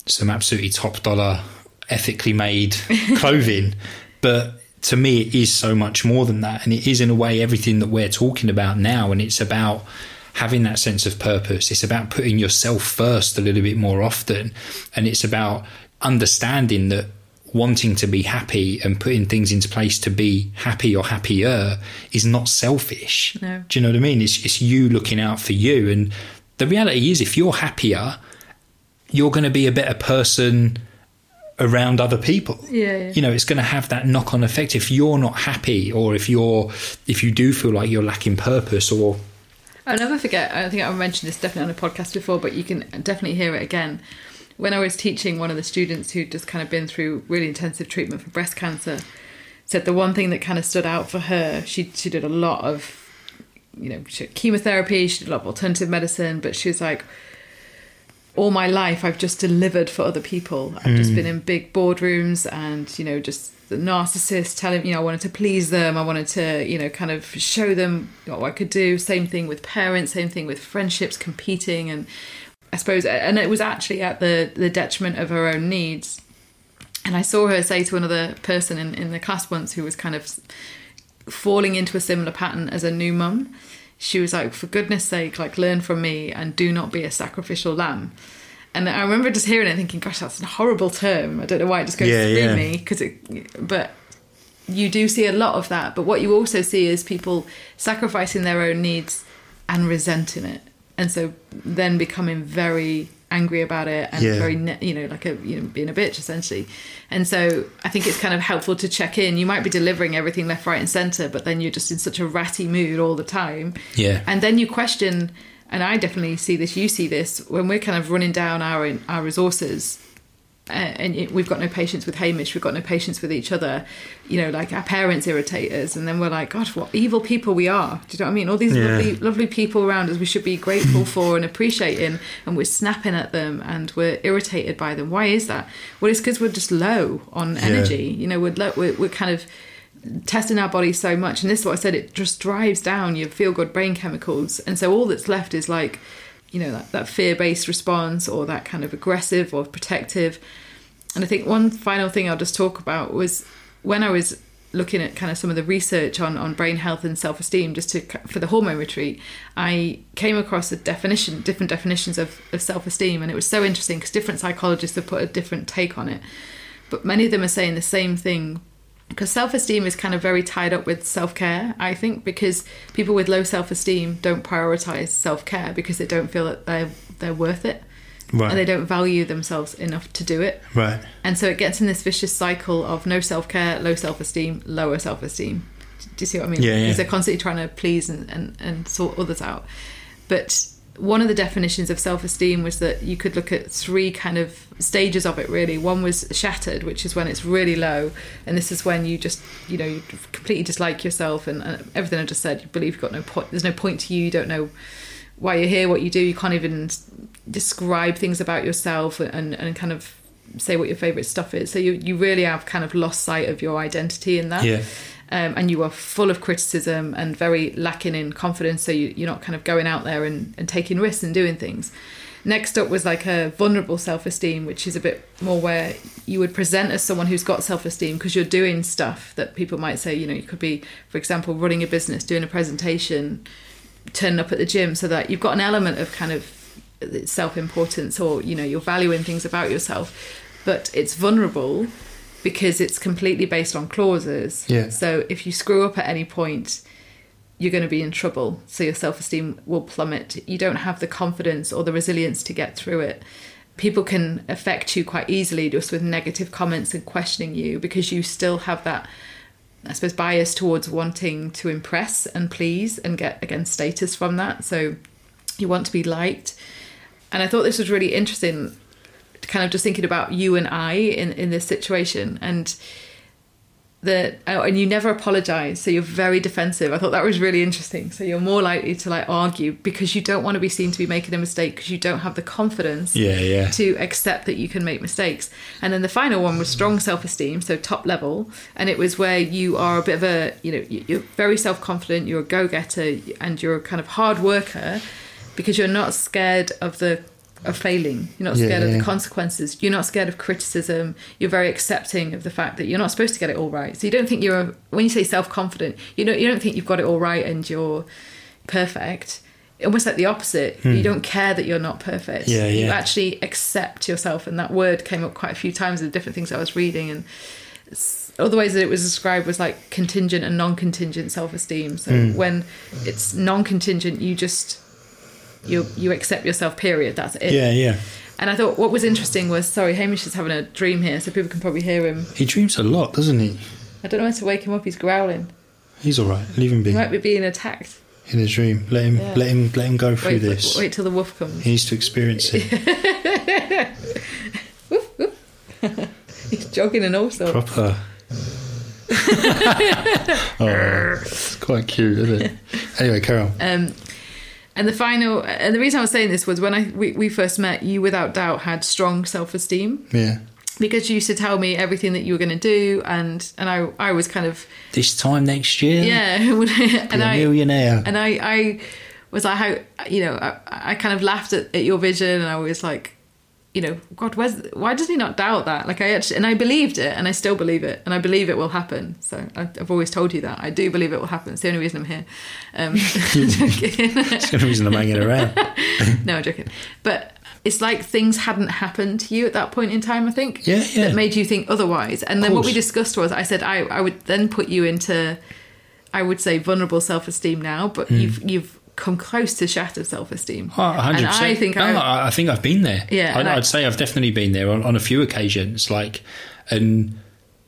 some absolutely top dollar, ethically made [LAUGHS] clothing. But to me, it is so much more than that. And it is, in a way, everything that we're talking about now. And it's about having that sense of purpose. It's about putting yourself first a little bit more often. And it's about understanding that wanting to be happy and putting things into place to be happy or happier is not selfish. No. Do you know what I mean? It's, it's you looking out for you. And the reality is, if you're happier, you're going to be a better person around other people. Yeah, yeah. You know, it's going to have that knock on effect if you're not happy or if you're if you do feel like you're lacking purpose or I'll never forget. I think I mentioned this definitely on a podcast before, but you can definitely hear it again. When I was teaching one of the students who'd just kind of been through really intensive treatment for breast cancer, said the one thing that kind of stood out for her, she she did a lot of, you know, she chemotherapy, she did a lot of alternative medicine, but she was like, all my life I've just delivered for other people. I've just mm. been in big boardrooms and, you know, just the narcissist telling, you know, I wanted to please them. I wanted to, you know, kind of show them what I could do. Same thing with parents, same thing with friendships, competing. And I suppose, and it was actually at the, the detriment of her own needs. And I saw her say to another person in, in the class once who was kind of falling into a similar pattern as a new mum she was like, for goodness sake, like learn from me and do not be a sacrificial lamb. And I remember just hearing it thinking, gosh, that's a horrible term. I don't know why it just goes Yeah, through yeah. me because it, but you do see a lot of that. But what you also see is people sacrificing their own needs and resenting it. And so then becoming very angry about it and Yeah. very, you know, like a, you know, being a bitch essentially. And so I think it's kind of helpful to check in. You might be delivering everything left, right, and center, but then you're just in such a ratty mood all the time. Yeah. And then you question, and I definitely see this, you see this, when we're kind of running down our our resources. Uh, and it- we've got no patience with Hamish. We've got no patience with each other. You know, like our parents irritate us, and then we're like, God, what evil people we are. Do you know what I mean? All these Yeah. lovely, lovely people around us, we should be grateful for and appreciating, and we're snapping at them and we're irritated by them. Why is that? Well, it's because we're just low on energy. You know, we're, low, we're we're kind of testing our bodies so much, and this is what I said. It just drives down your feel good brain chemicals, and so all that's left is like you know that, that fear-based response or that kind of aggressive or protective and i think one final thing i'll just talk about was when i was looking at kind of some of the research on, on brain health and self-esteem just to for the hormone retreat i came across a definition different definitions of, of self-esteem and it was so interesting because different psychologists have put a different take on it but many of them are saying the same thing because self-esteem is kind of very tied up with self-care i think because people with low self-esteem don't prioritize self-care because they don't feel that they're they're worth it Right. and they don't value themselves enough to do it Right. and so it gets in this vicious cycle of no self-care low self-esteem lower self-esteem do you see what i mean Yeah, yeah. because they're constantly trying to please and, and, and sort others out but one of the definitions of self-esteem was that you could look at three kind of stages of it really. One was shattered which is when it's really low and this is when you just you know you completely dislike yourself and, and everything i just said you believe you've got no point there's no point to you you don't know why you're here what you do you can't even describe things about yourself and, and kind of say what your favorite stuff is. So you, you really have kind of lost sight of your identity in that. Yeah. Um, and you are full of criticism and very lacking in confidence so you, you're not kind of going out there and, and taking risks and doing things. Next up was like a vulnerable self-esteem which is a bit more where you would present as someone who's got self-esteem because you're doing stuff that people might say you know you could be for example running a business doing a presentation turning up at the gym so that you've got an element of kind of self-importance or you know you're valuing things about yourself. But it's vulnerable because it's completely based on clauses Yeah. so if you screw up at any point you're going to be in trouble so your self-esteem will plummet you don't have the confidence or the resilience to get through it people can affect you quite easily just with negative comments and questioning you because you still have that I suppose bias towards wanting to impress and please and get again status from that. So you want to be liked. And I thought this was really interesting, kind of just thinking about you and I in, in this situation and that oh, and you never apologize so you're very defensive i thought that was really interesting so you're more likely to like argue because you don't want to be seen to be making a mistake because you don't have the confidence Yeah. Yeah. to accept that you can make mistakes. And then the final one was strong self-esteem, so top level, and it was where you are a bit of a, you know, you- you're very self-confident, you're a go-getter, and you're a kind of hard worker because you're not scared of the of failing. You're not Yeah, scared of yeah. the consequences. You're not scared of criticism. You're very accepting of the fact that you're not supposed to get it all right. So you don't think you're a, when you say self-confident, you don't you don't think you've got it all right and you're perfect. Almost like the opposite. You don't care that you're not perfect. Hmm. Yeah, You actually accept yourself, and that word came up quite a few times in the different things I was reading. And other ways that it was described was like contingent and non-contingent self-esteem. So Hmm. when it's non-contingent, you just you you accept yourself. Period. That's it. Yeah, yeah. And I thought what was interesting was sorry, Hamish is having a dream here, so people can probably hear him. He dreams a lot, doesn't he? I don't know when to wake him up. He's growling. He's all right. Leave him be He might be being attacked. in his dream. Let him, Yeah. let him, let him go through Wait, this. wait till the wolf comes. He needs to experience it [LAUGHS] [LAUGHS] He's jogging and all sorts. proper. [LAUGHS] oh, it's quite cute, isn't it? Anyway, carry on. Um, and the final, and the reason I was saying this was when I we, we first met, you without doubt had strong self esteem Yeah. because you used to tell me everything that you were going to do, and and I I was kind of This time next year, yeah, [LAUGHS] be and a I millionaire. and I I was like how you know I, I kind of laughed at, at your vision, and I was like. You know, God, where's, why does he not doubt that? Like I actually, and I believed it, and I still believe it, and I believe it will happen. So I, I've always told you that I do believe it will happen. It's the only reason I'm here. Um. [LAUGHS] [LAUGHS] It's the only reason I'm hanging around. [LAUGHS] no, I'm joking. But it's like things hadn't happened to you at that point in time, I think. Yeah, yeah. That made you think otherwise. And then what we discussed was I said I, I would then put you into I would say vulnerable self esteem now, but Hmm. you've you've come close to shattered self esteem. Oh, ah, 100%. And I think no, I, I, I think I've been there. Yeah, I'd, I'd say I've definitely been there on, on a few occasions. Like, and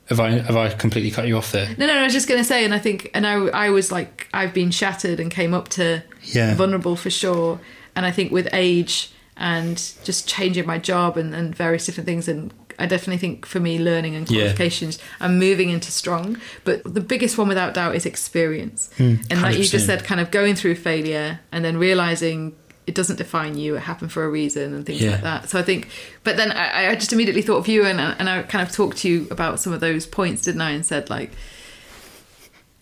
have I have I completely cut you off there? No, no, no, I was just going to say, and I think, and I, I was like, I've been shattered and came up to Yeah. vulnerable for sure. And I think with age and just changing my job and, and various different things, and I definitely think for me, learning and qualifications, I'm moving into strong. But the biggest one, without doubt, is experience. Hmm. and like you just said, kind of going through failure and then realizing it doesn't define you; it happened for a reason and things Yeah. like that. So I think, but then I, I just immediately thought of you, and and I kind of talked to you about some of those points, didn't I? And said like,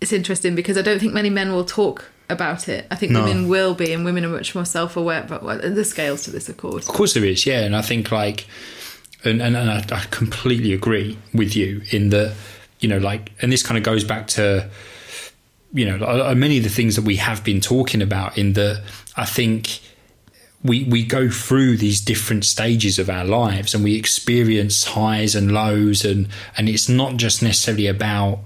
it's interesting because I don't think many men will talk about it. I think No. women will be, and women are much more self-aware. But well, there's scales to this, of course. Of course there is, yeah. And I think like, and and, and I, I completely agree with you in that, you know, like, and this kind of goes back to, you know, many of the things that we have been talking about. In that, I think we we go through these different stages of our lives and we experience highs and lows and and it's not just necessarily about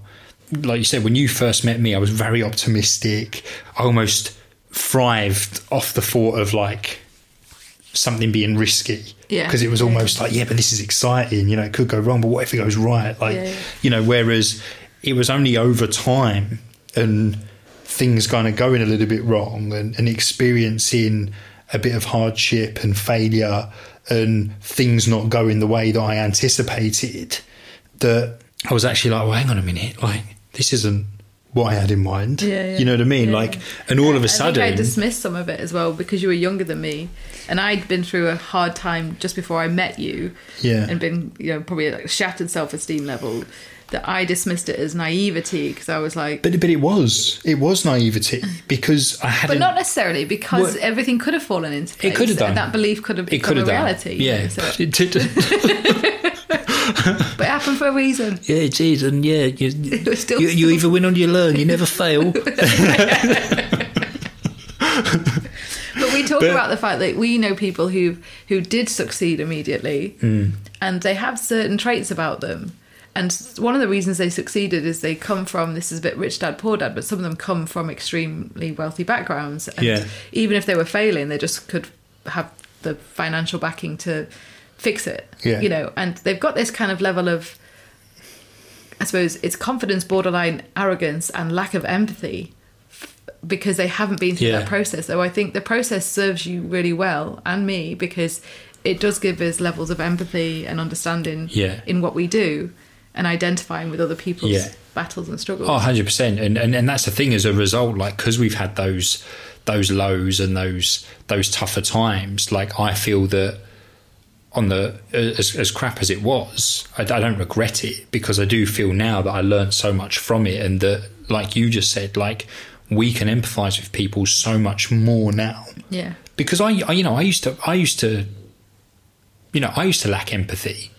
like you said when you first met me I was very optimistic I almost thrived off the thought of like something being risky Yeah. because it was almost like yeah but this is exciting you know it could go wrong but what if it goes right? Like Yeah, you know whereas it was only over time and things kind of going a little bit wrong and, and experiencing a bit of hardship and failure and things not going the way that I anticipated that I was actually like well hang on a minute like this isn't what I had in mind Yeah, yeah. you know what I mean Yeah. like and all of a sudden think I dismissed some of it as well because you were younger than me, and I'd been through a hard time just before I met you, Yeah. and been you know probably like a shattered self-esteem level. That I dismissed it as naivety because I was like, but but it was it was naivety [LAUGHS] because I hadn't But not necessarily because Well, everything could have fallen into place. it could have done and that belief could have it could become a have done reality. you yeah know, so- [LAUGHS] [LAUGHS] but it happened for a reason. yeah it is and yeah you, [LAUGHS] still you, you either win or you learn you never fail [LAUGHS] But we talk But- about the fact that we know people who who did succeed immediately, Mm. and they have certain traits about them. And one of the reasons they succeeded is they come from this is a bit rich dad poor dad, but some of them come from extremely wealthy backgrounds. And Yeah. even if they were failing, they just could have the financial backing to fix it. Yeah. You know, and they've got this kind of level of I suppose it's confidence, borderline arrogance, and lack of empathy because they haven't been through Yeah. that process. So I think the process serves you really well and me because it does give us levels of empathy and understanding Yeah. in what we do and identifying with other people's Yeah. battles and struggles. Oh, 100%. And, and and that's the thing as a result like cuz we've had those those lows and those those tougher times like I feel that on the as, as crap as it was I, I don't regret it because I do feel now that I learned so much from it and that like you just said like we can empathize with people so much more now. Yeah. because I, I you know I used to I used to you know I used to lack empathy.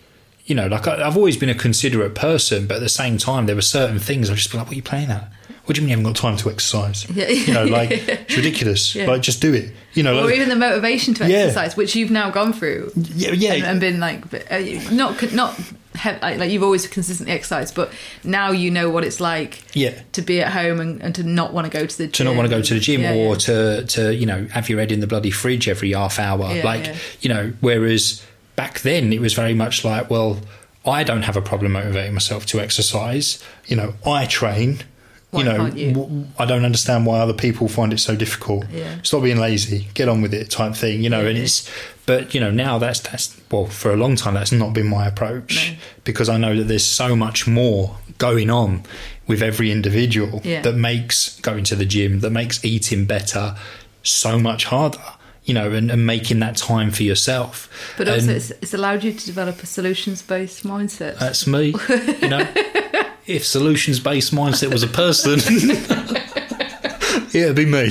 You know like I, I've always been a considerate person but at the same time there were certain things I'd just be like what are you playing at what do you mean you haven't got time to exercise Yeah. you know like [LAUGHS] it's ridiculous Yeah. like just do it you know Or like, even the motivation to Yeah. exercise, which you've now gone through yeah yeah and, and been like, uh, not not like, like you've always consistently exercised, but now you know what it's like Yeah. to be at home and, and to not want to go to the gym. to not want to go to the gym Yeah, or to to you know have your head in the bloody fridge every half hour like you know whereas back then it was very much like well I don't have a problem motivating myself to exercise you know I train Why you know you? w- I don't understand why other people find it so difficult Yeah. stop being lazy get on with it type thing you know Yeah, and it's but you know now that's that's well for a long time that's not been my approach No. because I know that there's so much more going on with every individual Yeah. that makes going to the gym, that makes eating better so much harder, you know, and, and making that time for yourself. But also, And it's, it's allowed you to develop a solutions based mindset. that's me, you know. [LAUGHS] if solutions based mindset was a person, it'd be me.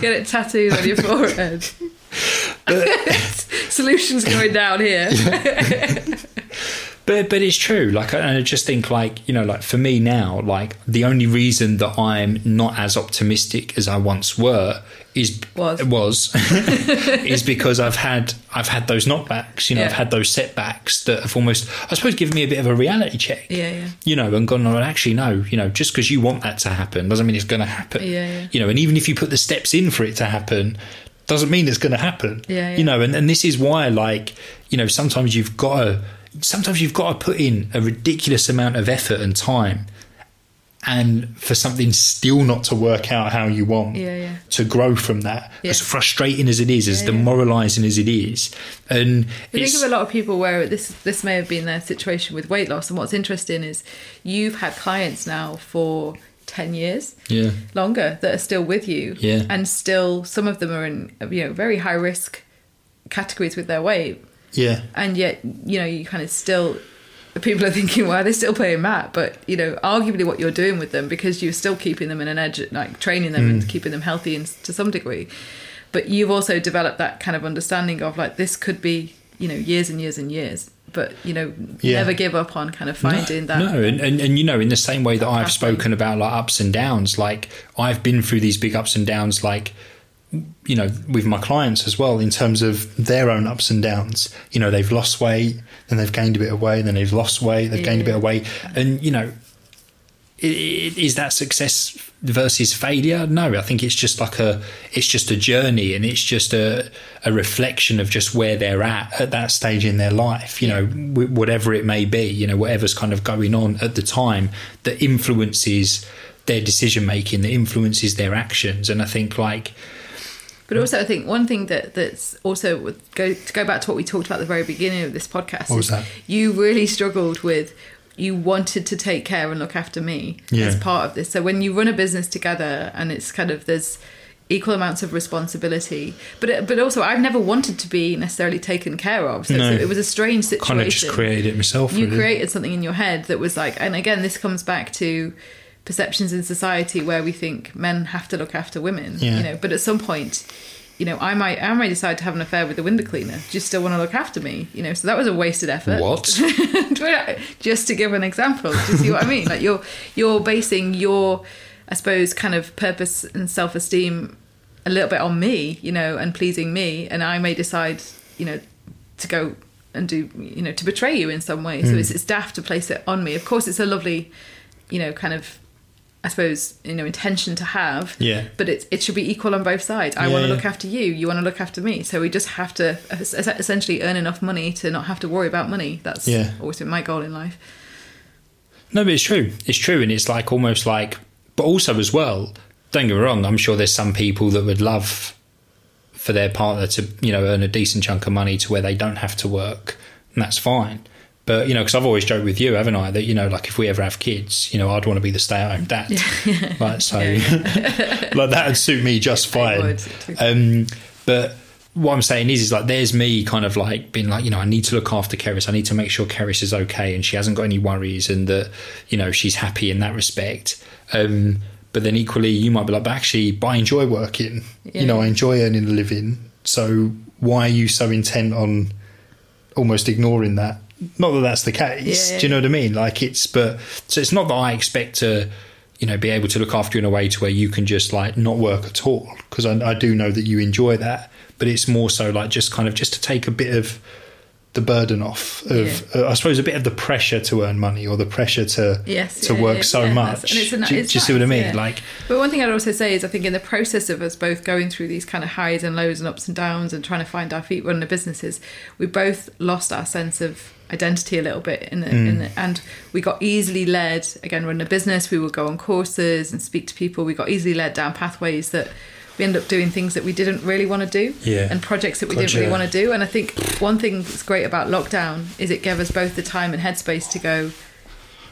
Get it tattooed on your forehead. [LAUGHS] Solutions going down here. But but it's true. Like, and I just think, like, you know, like for me now, like the only reason that I'm not as optimistic as I once were is Was. was [LAUGHS] [LAUGHS] is because I've had I've had those knockbacks. You know, I've had those setbacks that have almost, I suppose, given me a bit of a reality check. Yeah, yeah. You know, and gone, well, actually, no. You know, just because you want that to happen doesn't mean it's going to happen. Yeah, yeah. You know, and even if you put the steps in for it to happen, doesn't mean it's going to happen. Yeah, yeah. You know, and, and this is why, like, you know, sometimes you've got to, sometimes you've got to put in a ridiculous amount of effort and time, and for something still not to work out how you want Yeah, yeah. to grow from that. Yeah. As frustrating as it is, as demoralising as it is, and I think of a lot of people where this this may have been their situation with weight loss, and what's interesting is you've had clients now for ten years, yeah, longer, that are still with you, Yeah. and still some of them are in you know very high risk categories with their weight, yeah, and yet you know you kind of still people are thinking why are they still playing mat but you know arguably what you're doing with them because you're still keeping them in an edge like training them Mm. and keeping them healthy and to some degree but you've also developed that kind of understanding of like this could be you know years and years and years but you know Yeah. never give up on kind of finding that No, and, and, and you know, in the same way that I've pathway. spoken about like ups and downs, like I've been through these big ups and downs, like you know, with my clients as well, in terms of their own ups and downs. You know, they've lost weight, then they've gained a bit of weight, then they've lost weight, they've gained a bit of weight, and you know, is that success versus failure? No, I think it's just like a, it's just a journey, and it's just a, a reflection of just where they're at at that stage in their life. You know, whatever it may be, you know, whatever's kind of going on at the time that influences their decision making, that influences their actions, and I think like, But also, I think one thing that that's also go to go back to what we talked about at the very beginning of this podcast. What was that? You really struggled with. You wanted to take care and look after me Yeah. as part of this. So when you run a business together, and it's kind of there's equal amounts of responsibility, but it, but also I've never wanted to be necessarily taken care of. So, No. so it was a strange situation kind of just created it myself. you really. created something in your head that was like and again this comes back to perceptions in society where we think men have to look after women Yeah. you know but at some point you know i might i might decide to have an affair with the window cleaner do you still want to look after me you know so that was a wasted effort. What? [LAUGHS] just to give an example do you see what i mean? Like you're you're basing your i suppose kind of purpose and self-esteem a little bit on me you know and pleasing me and i may decide you know to go and do you know to betray you in some way. So hmm. it's, it's daft to place it on me. Of course it's a lovely you know kind of i suppose you know intention to have Yeah. but it, it should be equal on both sides i Yeah, want to yeah. look after you you want to look after me so we just have to es- es- essentially earn enough money to not have to worry about money that's Yeah. always been my goal in life No, but it's true. It's true, and it's like almost like, but also as well. Don't get me wrong. I'm sure there's some people that would love for their partner to, you know, earn a decent chunk of money to where they don't have to work, and that's fine. But you know, because I've always joked with you, haven't I? That you know, like if we ever have kids, you know, I'd want to be the stay-at-home dad. [LAUGHS] Like so, [LAUGHS] like that would suit me just fine. Um, but what I'm saying is, is like there's me kind of like being like, you know, I need to look after Keris. I need to make sure Keris is okay and she hasn't got any worries and that, you know, she's happy in that respect. Um, but then equally, you might be like, but actually, but I enjoy working. Yeah. You know, I enjoy earning a living. So why are you so intent on almost ignoring that? Not that that's the case. Yeah, Do you know what I mean? Like it's, but so it's not that I expect to, you know, be able to look after you in a way to where you can just like not work at all because I, I do know that you enjoy that. But it's more so like just kind of just to take a bit of the burden off of uh, I suppose a bit of the pressure to earn money or the pressure to Yes, to yeah, work yeah, so yeah, much. and it's a- do, you- it's do you see what I mean? yeah. Like But one thing I'd also say is I think in the process of us both going through these kind of highs and lows and ups and downs and trying to find our feet running the businesses, we both lost our sense of identity a little bit in the, in the and we got easily led again running a business we would go on courses and speak to people we got easily led down pathways that we end up doing things that we didn't really want to do Yeah. and projects that we Gotcha. didn't really want to do and i think one thing that's great about lockdown is it gave us both the time and headspace to go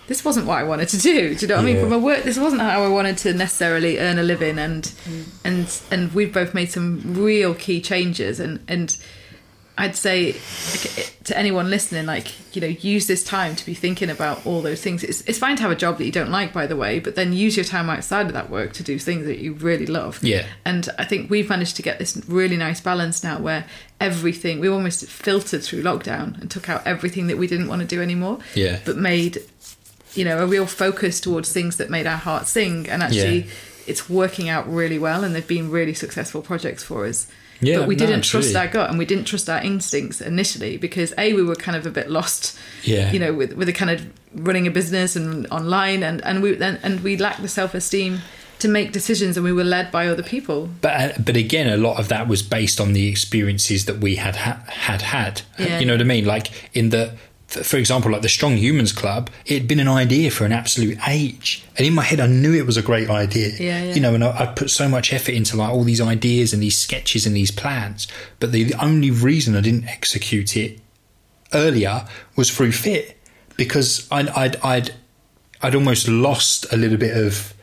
this wasn't what I wanted to do. Do you know what I mean? Yeah. From a work, this wasn't how I wanted to necessarily earn a living, and Mm. and and we've both made some real key changes, and and I'd say to anyone listening, like you know, use this time to be thinking about all those things. It's it's fine to have a job that you don't like, by the way, but then use your time outside of that work to do things that you really love. Yeah. And I think we've managed to get this really nice balance now, where everything we almost filtered through lockdown and took out everything that we didn't want to do anymore Yeah. but made you know a real focus towards things that made our hearts sing and actually Yeah. it's working out really well and they've been really successful projects for us Yeah, but we no, didn't trust our gut and we didn't trust our instincts initially because a we were kind of a bit lost Yeah. you know with with the kind of running a business and online and and we and, and we lacked the self-esteem to make decisions and we were led by other people but uh, but again, a lot of that was based on the experiences that we had ha- had had. Yeah. You know what I mean? Like in the, for example, like the Strong Humans Club, it had been an idea for an absolute age, and in my head, I knew it was a great idea. Yeah, yeah. You know, and I, I put so much effort into like all these ideas and these sketches and these plans, but the, the only reason I didn't execute it earlier was through fit because I'd I'd I'd, I'd almost lost a little bit of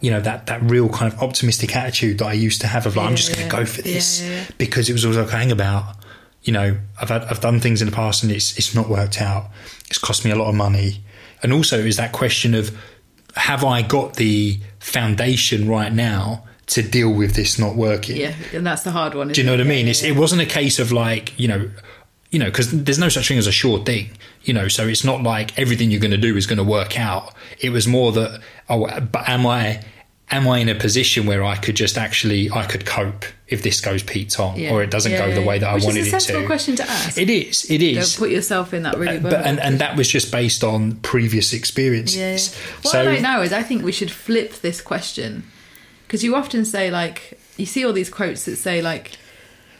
you know that that real kind of optimistic attitude that I used to have of like I'm Yeah, just going to yeah. go for this yeah. because it was always like hang about you know I've had I've done things in the past and it's it's not worked out it's cost me a lot of money and also is that question of have I got the foundation right now to deal with this not working yeah and that's the hard one do you know what I mean? It's, it wasn't a case of like you know, you know, because there's no such thing as a sure thing, you know. So it's not like everything you're going to do is going to work out. It was more that oh, but am I am I in a position where I could just actually I could cope if this goes Pete Tong Yeah. or it doesn't go the way that Which I wanted it to? question to ask It is. It is. don't put yourself in that really Uh, but and, and that was just based on previous experiences. Yeah. What So I like now is I think we should flip this question because you often say like you see all these quotes that say like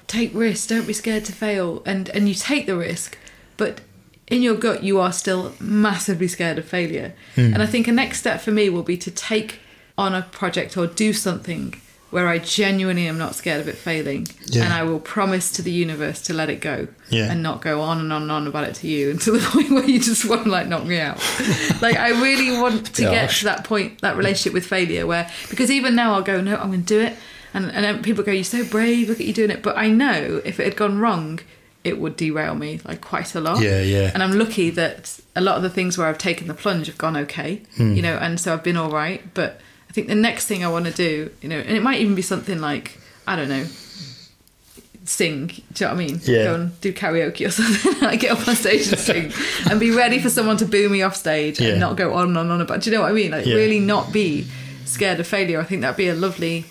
take risks, don't be scared to fail, and and you take the risk, but in your gut you are still massively scared of failure. Hmm. And I think a next step for me will be to take on a project or do something where I genuinely am not scared of it failing, Yeah. and I will promise to the universe to let it go Yeah. and not go on and on and on about it to you [LAUGHS] until the point where you just want to like knock me out. [LAUGHS] like I really want to get to that point, that relationship with failure, where because even now I'll go, no, I'm going to do it, and and then people go, you're so brave, look at you doing it. But I know if it had gone wrong, it would derail me like quite a lot. Yeah, yeah. And I'm lucky that a lot of the things where I've taken the plunge have gone okay, Hmm. you know, and so I've been all right. But think the next thing I want to do, you know, and it might even be something like I don't know. Sing, do you know what I mean? Yeah. Go and do karaoke or [LAUGHS] something. like get up on stage and sing, and be ready for someone to boo me off stage Yeah. and not go on and on about. Do you know what I mean? Like Yeah. really not be scared of failure. I think that'd be a lovely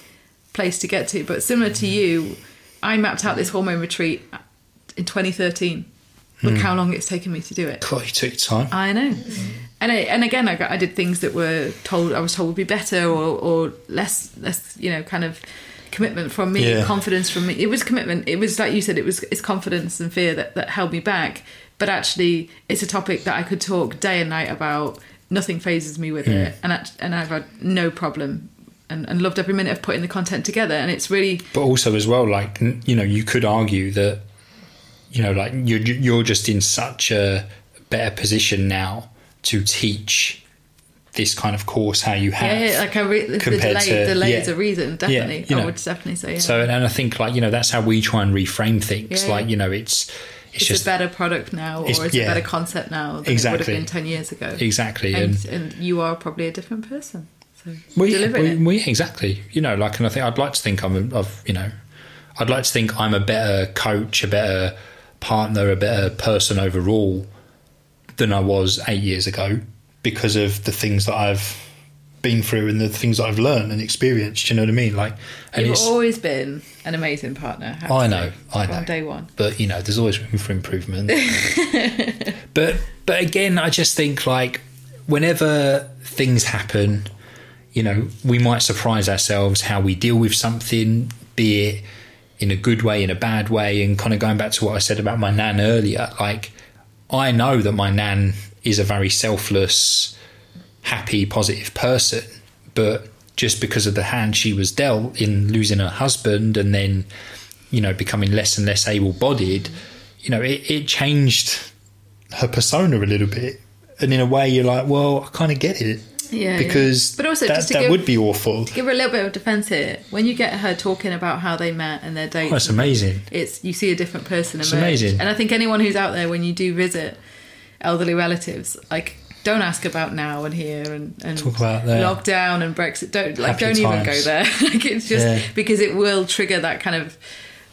place to get to. But similar to you, I mapped out this hormone retreat in 2013. Look hmm. how long it's taken me to do it. God, you took your time. I know. And I, and again, I, got, I did things that were told I was told would be better or, or less less you know kind of commitment from me, Yeah. confidence from me. It was commitment. It was like you said. It was it's confidence and fear that that held me back. But actually, it's a topic that I could talk day and night about. Nothing phases me with it, and act- and I've had no problem. And, and loved every minute of putting the content together, and it's really but also as well like you know you could argue that you know like you're you're just in such a better position now to teach this kind of course how you have yeah, yeah like I re- the delay, to- delay yeah. is a reason. Definitely, you I would definitely say. Yeah. so and I think like you know that's how we try and reframe things Yeah. like you know it's it's, it's just a better product now, or It's- it's, yeah. a better concept now than it would Exactly. have been ten years ago. exactly And, and you are probably a different person. So we, we, exactly you know like and I think I'd like to think I'm a, of you know I'd like to think I'm a better coach a better partner a better person overall than I was eight years ago because of the things that I've been through and the things that I've learned and experienced. Do you know what I mean? Like, and You've always been an amazing partner. I have to I say, know, I from know. day one. but you know there's always room for improvement [LAUGHS] but but again i just think like whenever things happen you know we might surprise ourselves how we deal with something be it in a good way in a bad way and kind of going back to what i said about my nan earlier like i know that my nan is a very selfless happy positive person but just because of the hand she was dealt in losing her husband and then you know becoming less and less able-bodied you know it, it changed her persona a little bit. And in a way you're like well i kind of get it Yeah, because. But also that, just to that give- would be awful Give her a little bit of defence here. When you get her talking about how they met and their dates, oh, it's amazing it's you see a different person emerge. amazing. And I think anyone who's out there when you do visit elderly relatives, like don't ask about now and here and, and Talk about their lockdown and Brexit. Don't like happy don't even go there. [LAUGHS] like it's just Yeah. because it will trigger that kind of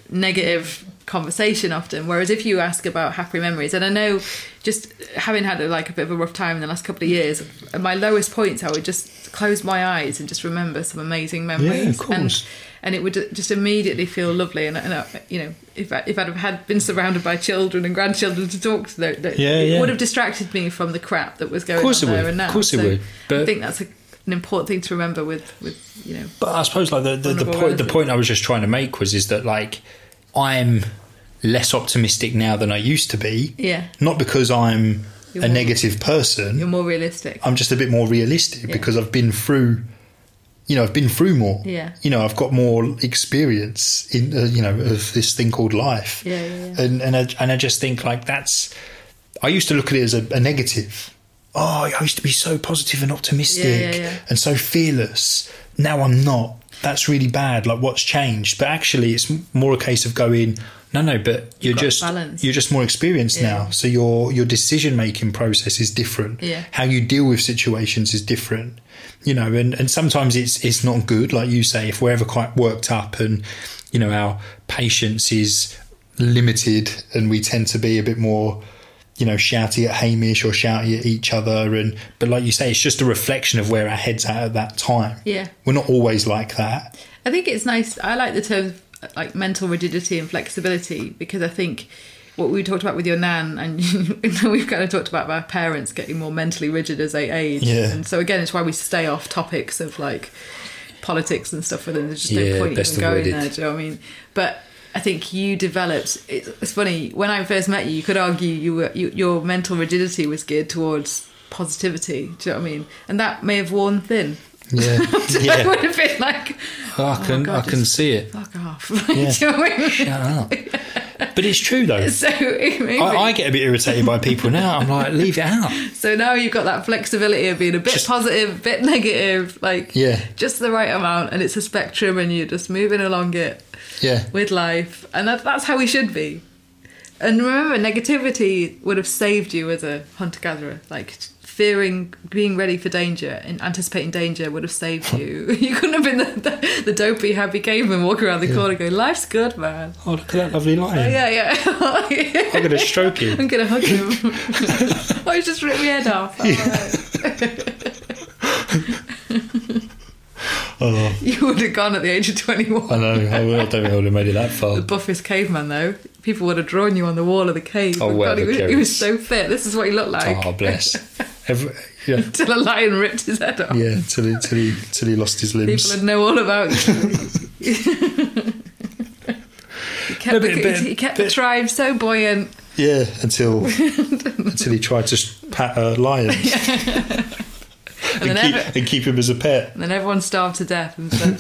negative conversation often. Whereas if you ask about happy memories, and I know just having had like a bit of a rough time in the last couple of years, at my lowest points, I would just close my eyes and just remember some amazing memories. of And, course. and it would just immediately feel lovely. And, and uh, you know, if I, if I'd have had been surrounded by children and grandchildren to talk to, them, that- Yeah, it yeah. would have distracted me from the crap that was going on there would. and now. Of course it So would. I think that's a, an important thing to remember with with you know. But I suppose like the the, the point the point I was just trying to make was is that like I'm less optimistic now than I used to be. Yeah. Not because I'm You're a more- negative person. You're more realistic. I'm just a bit more realistic Yeah. because I've been through you know I've been through more. Yeah. You know I've got more experience in uh, you know of this thing called life. Yeah, yeah, yeah. And and I, and I just think like that's I used to look at it as a, a negative. Oh, I used to be so positive and optimistic Yeah, and so fearless. Now I'm not. That's really bad. Like what's changed? But actually, it's more a case of going. No, no, but you're just balance. you're just more experienced Yeah. now. So your your decision making process is different. Yeah. How you deal with situations is different. You know, and, and sometimes it's it's not good, like you say, if we're ever quite worked up and you know our patience is limited and we tend to be a bit more you know shouty at Hamish or shouty at each other and but like you say it's just a reflection of where our heads at at that time Yeah. we're not always like that I think it's nice. I like the term like mental rigidity and flexibility because I think what we talked about with your nan [LAUGHS] and we've kind of talked about our parents getting more mentally rigid as they age. Yeah. And so again, it's why we stay off topics of like politics and stuff with them. There's just Yeah, no point best even going avoided. there. Do you know what I mean? But I think you developed. It's, it's funny when I first met you. You could argue you were you, your mental rigidity was geared towards positivity. Do you know what I mean? And that may have worn thin. yeah [LAUGHS] I yeah would have been like, Oh, I my can God, I can see it fuck off. Yeah. [LAUGHS] Do you know what I mean? shut up but it's true though [LAUGHS] So, I, I get a bit irritated by people now I'm like leave it out so now you've got that flexibility of being a bit Just- positive, a bit negative, like Yeah. just the right amount, and it's a spectrum, and you're just moving along it yeah with life, and that, that's how we should be. And remember, negativity would have saved you as a hunter gatherer. Like fearing, being ready for danger, and anticipating danger would have saved you. [LAUGHS] [LAUGHS] you couldn't have been the, the, the dopey, happy caveman walking around the corner going, "Life's good, man." oh look at that lovely oh, lion Yeah, yeah. [LAUGHS] I'm gonna stroke him I'm gonna hug him. oh, he just ripped my head off. Alright. oh You would have gone at the age of 21. I know I, don't think I would have made it that far The buffest caveman, though. People would have drawn you on the wall of the cave. Oh, God, whatever he, was, he was so fit. This is what he looked like. oh bless Every, yeah [LAUGHS] Until a lion ripped his head off. Yeah, till he, till he, till he lost his limbs. People would know all about you. [LAUGHS] he kept, No, the, but- but- he kept the tribe so buoyant. Yeah, until [LAUGHS] until he tried to pat a lion And and, keep, every, and keep him as a pet. and then everyone starved to death and said,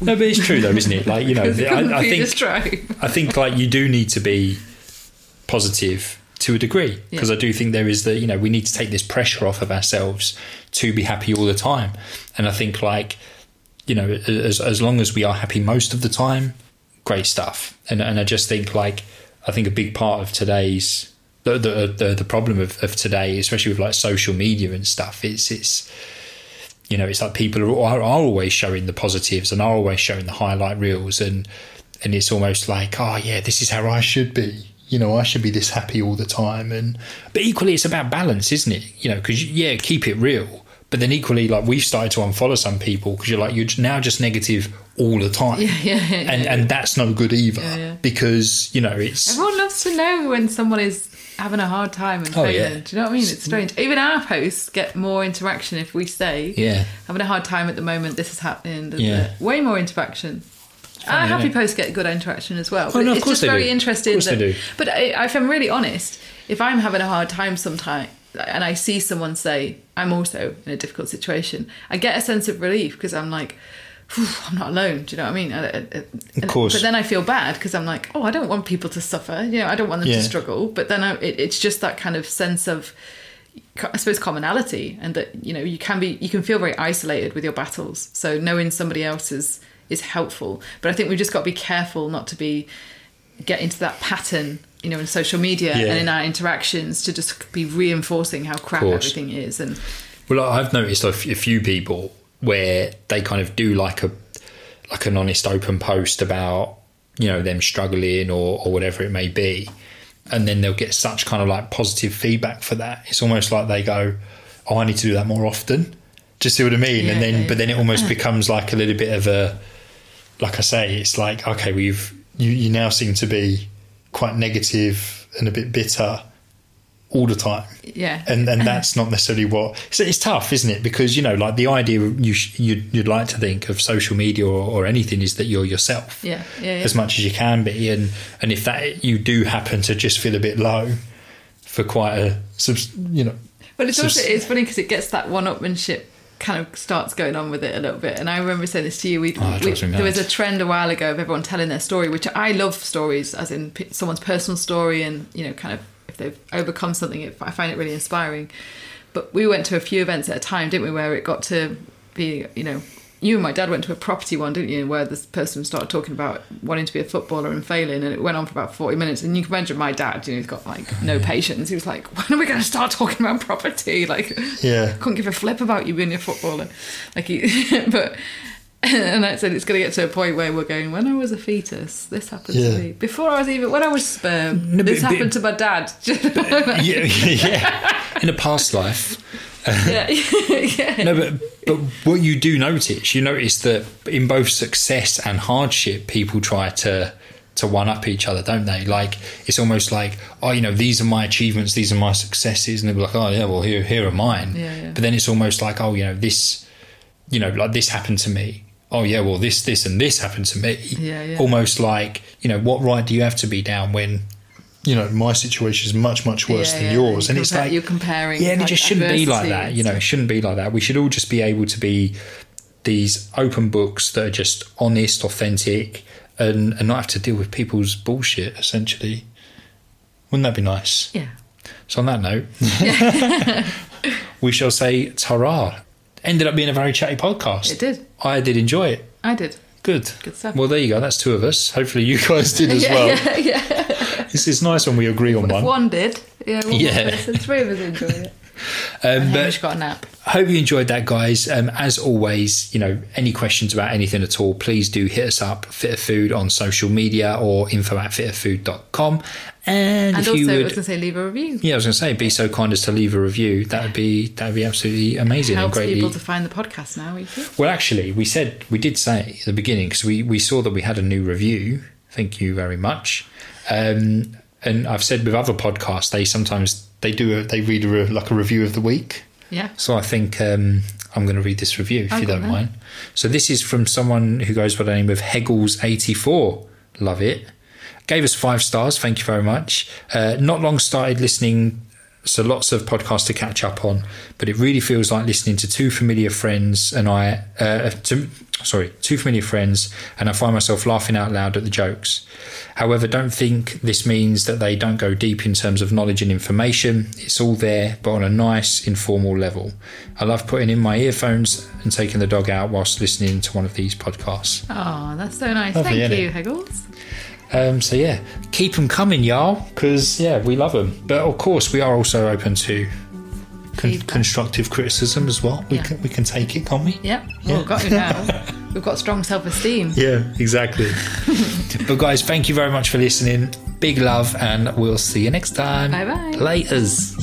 No, but it's true though, isn't it? Like you know, because he couldn't I, I think. I think like you do need to be positive to a degree because Yeah. I do think there is the you know we need to take this pressure off of ourselves to be happy all the time, and I think like you know as as long as we are happy most of the time, great stuff. And and I just think like I think a big part of today's the the the, the problem of, of today, especially with like social media and stuff, is it's you know it's like people are, are are always showing the positives and are always showing the highlight reels and and it's almost like oh yeah this is how I should be you know I should be this happy all the time and but equally it's about balance isn't it you know because yeah keep it real But then equally, like we've started to unfollow some people because you're like you're now just negative all the time, Yeah, yeah, yeah, and yeah. and that's no good either Yeah, yeah. because you know it's Everyone loves to know when someone is having a hard time and Oh, yeah. Do you know what I mean? It's strange. Even our posts get more interaction if we say, yeah having a hard time at the moment, this is happening. da, da, Yeah. da. Way more interaction. Ah, funny, Our happy isn't posts get good interaction as well. Oh, But no, of it's course just they very do. interesting. Of course that, they do. But I, if I'm really honest, if I'm having a hard time sometime and I see someone say, I'm also in a difficult situation, I get a sense of relief because I'm like, I'm not alone. Do you know what I mean? I- I- I- Of course. But then I feel bad because I'm like, oh, I don't want people to suffer. You know, I don't want them Yeah. to struggle. But then I, it, it's just that kind of sense of, I suppose, commonality, and that you know you can be you can feel very isolated with your battles. So knowing somebody else is helpful. But I think we've just got to be careful not to be get into that pattern. You know, in social media Yeah. and in our interactions, to just be reinforcing how crap everything is, and Well, I've noticed a few people where they kind of do like a like an honest open post about you know them struggling or or whatever it may be, and then they'll get such kind of like positive feedback for that. It's almost like they go, "Oh, I need to do that more often." Do you see what I mean? Yeah, and then, yeah, but then it almost becomes like a little bit of a, like I say, it's like okay, we've you you now seem to be quite negative and a bit bitter all the time. Yeah, and and that's not necessarily what it's, it's tough isn't it? Because you know like the idea you sh- you'd, you'd like to think of social media or, or anything is that you're yourself yeah, yeah, yeah. as much as you can be. And and if that you do happen to just feel a bit low for quite a you know Well, it's also it's funny because it gets that one-upmanship kind of starts going on with it a little bit. And I remember saying this to you. We, Oh, we there was a trend a while ago of everyone telling their story, which I love stories, as in someone's personal story, and you know, kind of if they've overcome something, it, I find it really inspiring. But we went to a few events at a time, didn't we, where it got to be, you know. You and my dad went to a property one, didn't you? Where this person started talking about wanting to be a footballer and failing, and it went on for about forty minutes. And you can imagine my dad, you know, he's got like no [LAUGHS] patience. He was like, "When are we going to start talking about property?" [LAUGHS] Like, Yeah. couldn't give a flip about you being a footballer. Like, he, [LAUGHS] but and I said it's going to get to a point where we're going. When I was a fetus, this happened Yeah. to me. Before I was even when I was sperm, No, this but- happened to my dad. yeah, yeah in a past life yeah, [LAUGHS] yeah. no but but what you do notice you notice that in both success and hardship people try to to one up each other don't they like it's almost like oh you know these are my achievements these are my successes and they're like oh yeah well here here are mine Yeah, yeah. but then it's almost like oh you know this you know like this happened to me oh yeah well this this and this happened to me Yeah, yeah. almost like you know what right do you have to be down when you know my situation is much much worse Yeah, than yeah. yours You and it's like you're comparing. yeah, and it just shouldn't be like that. You know, it shouldn't be like that. We should all just be able to be these open books that are just honest, authentic, and, and not have to deal with people's bullshit, essentially. Wouldn't that be nice? Yeah. So, on that note, [LAUGHS] [LAUGHS] we shall say ta Ended up being a very chatty podcast. It did. I did enjoy it. I did. Good. Good stuff. Well, there you go. That's two of us. Hopefully, you guys did as [LAUGHS] yeah, well. yeah, yeah. It's, it's nice when we agree on If one. one did, yeah, one Yeah. person, three of us enjoyed it. [LAUGHS] Um, And but got a nap. hope you enjoyed that guys um, as always you know any questions about anything at all please do hit us up fitter food on social media or info at fitterfood.com and, And if also, you I was going to say, leave a review. yeah i was going to say be so kind as to leave a review that would be that would be absolutely amazing and Helps greatly people to find the podcast now. You well actually we said we did say at the beginning because we, we saw that we had a new review thank you very much um, and i've said with other podcasts they sometimes they do a, they read a, re- like a review of the week Yeah. so I think um, I'm going to read this review if I've you don't that. mind. So this is from someone who goes by the name of Heggles84. Love it. Gave us five stars. Thank you very much. Uh, not long started listening, so lots of podcasts to catch up on. But it really feels like listening to two familiar friends and I. Uh, to, sorry, two familiar friends, and I find myself laughing out loud at the jokes. However, don't think this means that they don't go deep in terms of knowledge and information. It's all there, but on a nice, informal level. I love putting in my earphones and taking the dog out whilst listening to one of these podcasts. Oh, that's so nice. Lovely, Thank innit? you, Heggles. Um, so yeah, keep them coming, y'all, because yeah, we love them. But of course, we are also open to con- constructive criticism as well. We Yeah. can we can take it, can't we? Yep. Well, we've got you now. [LAUGHS] We've got strong self esteem. Yeah, exactly. [LAUGHS] but guys, thank you very much for listening. Big love, and we'll see you next time. Bye-bye. Laters.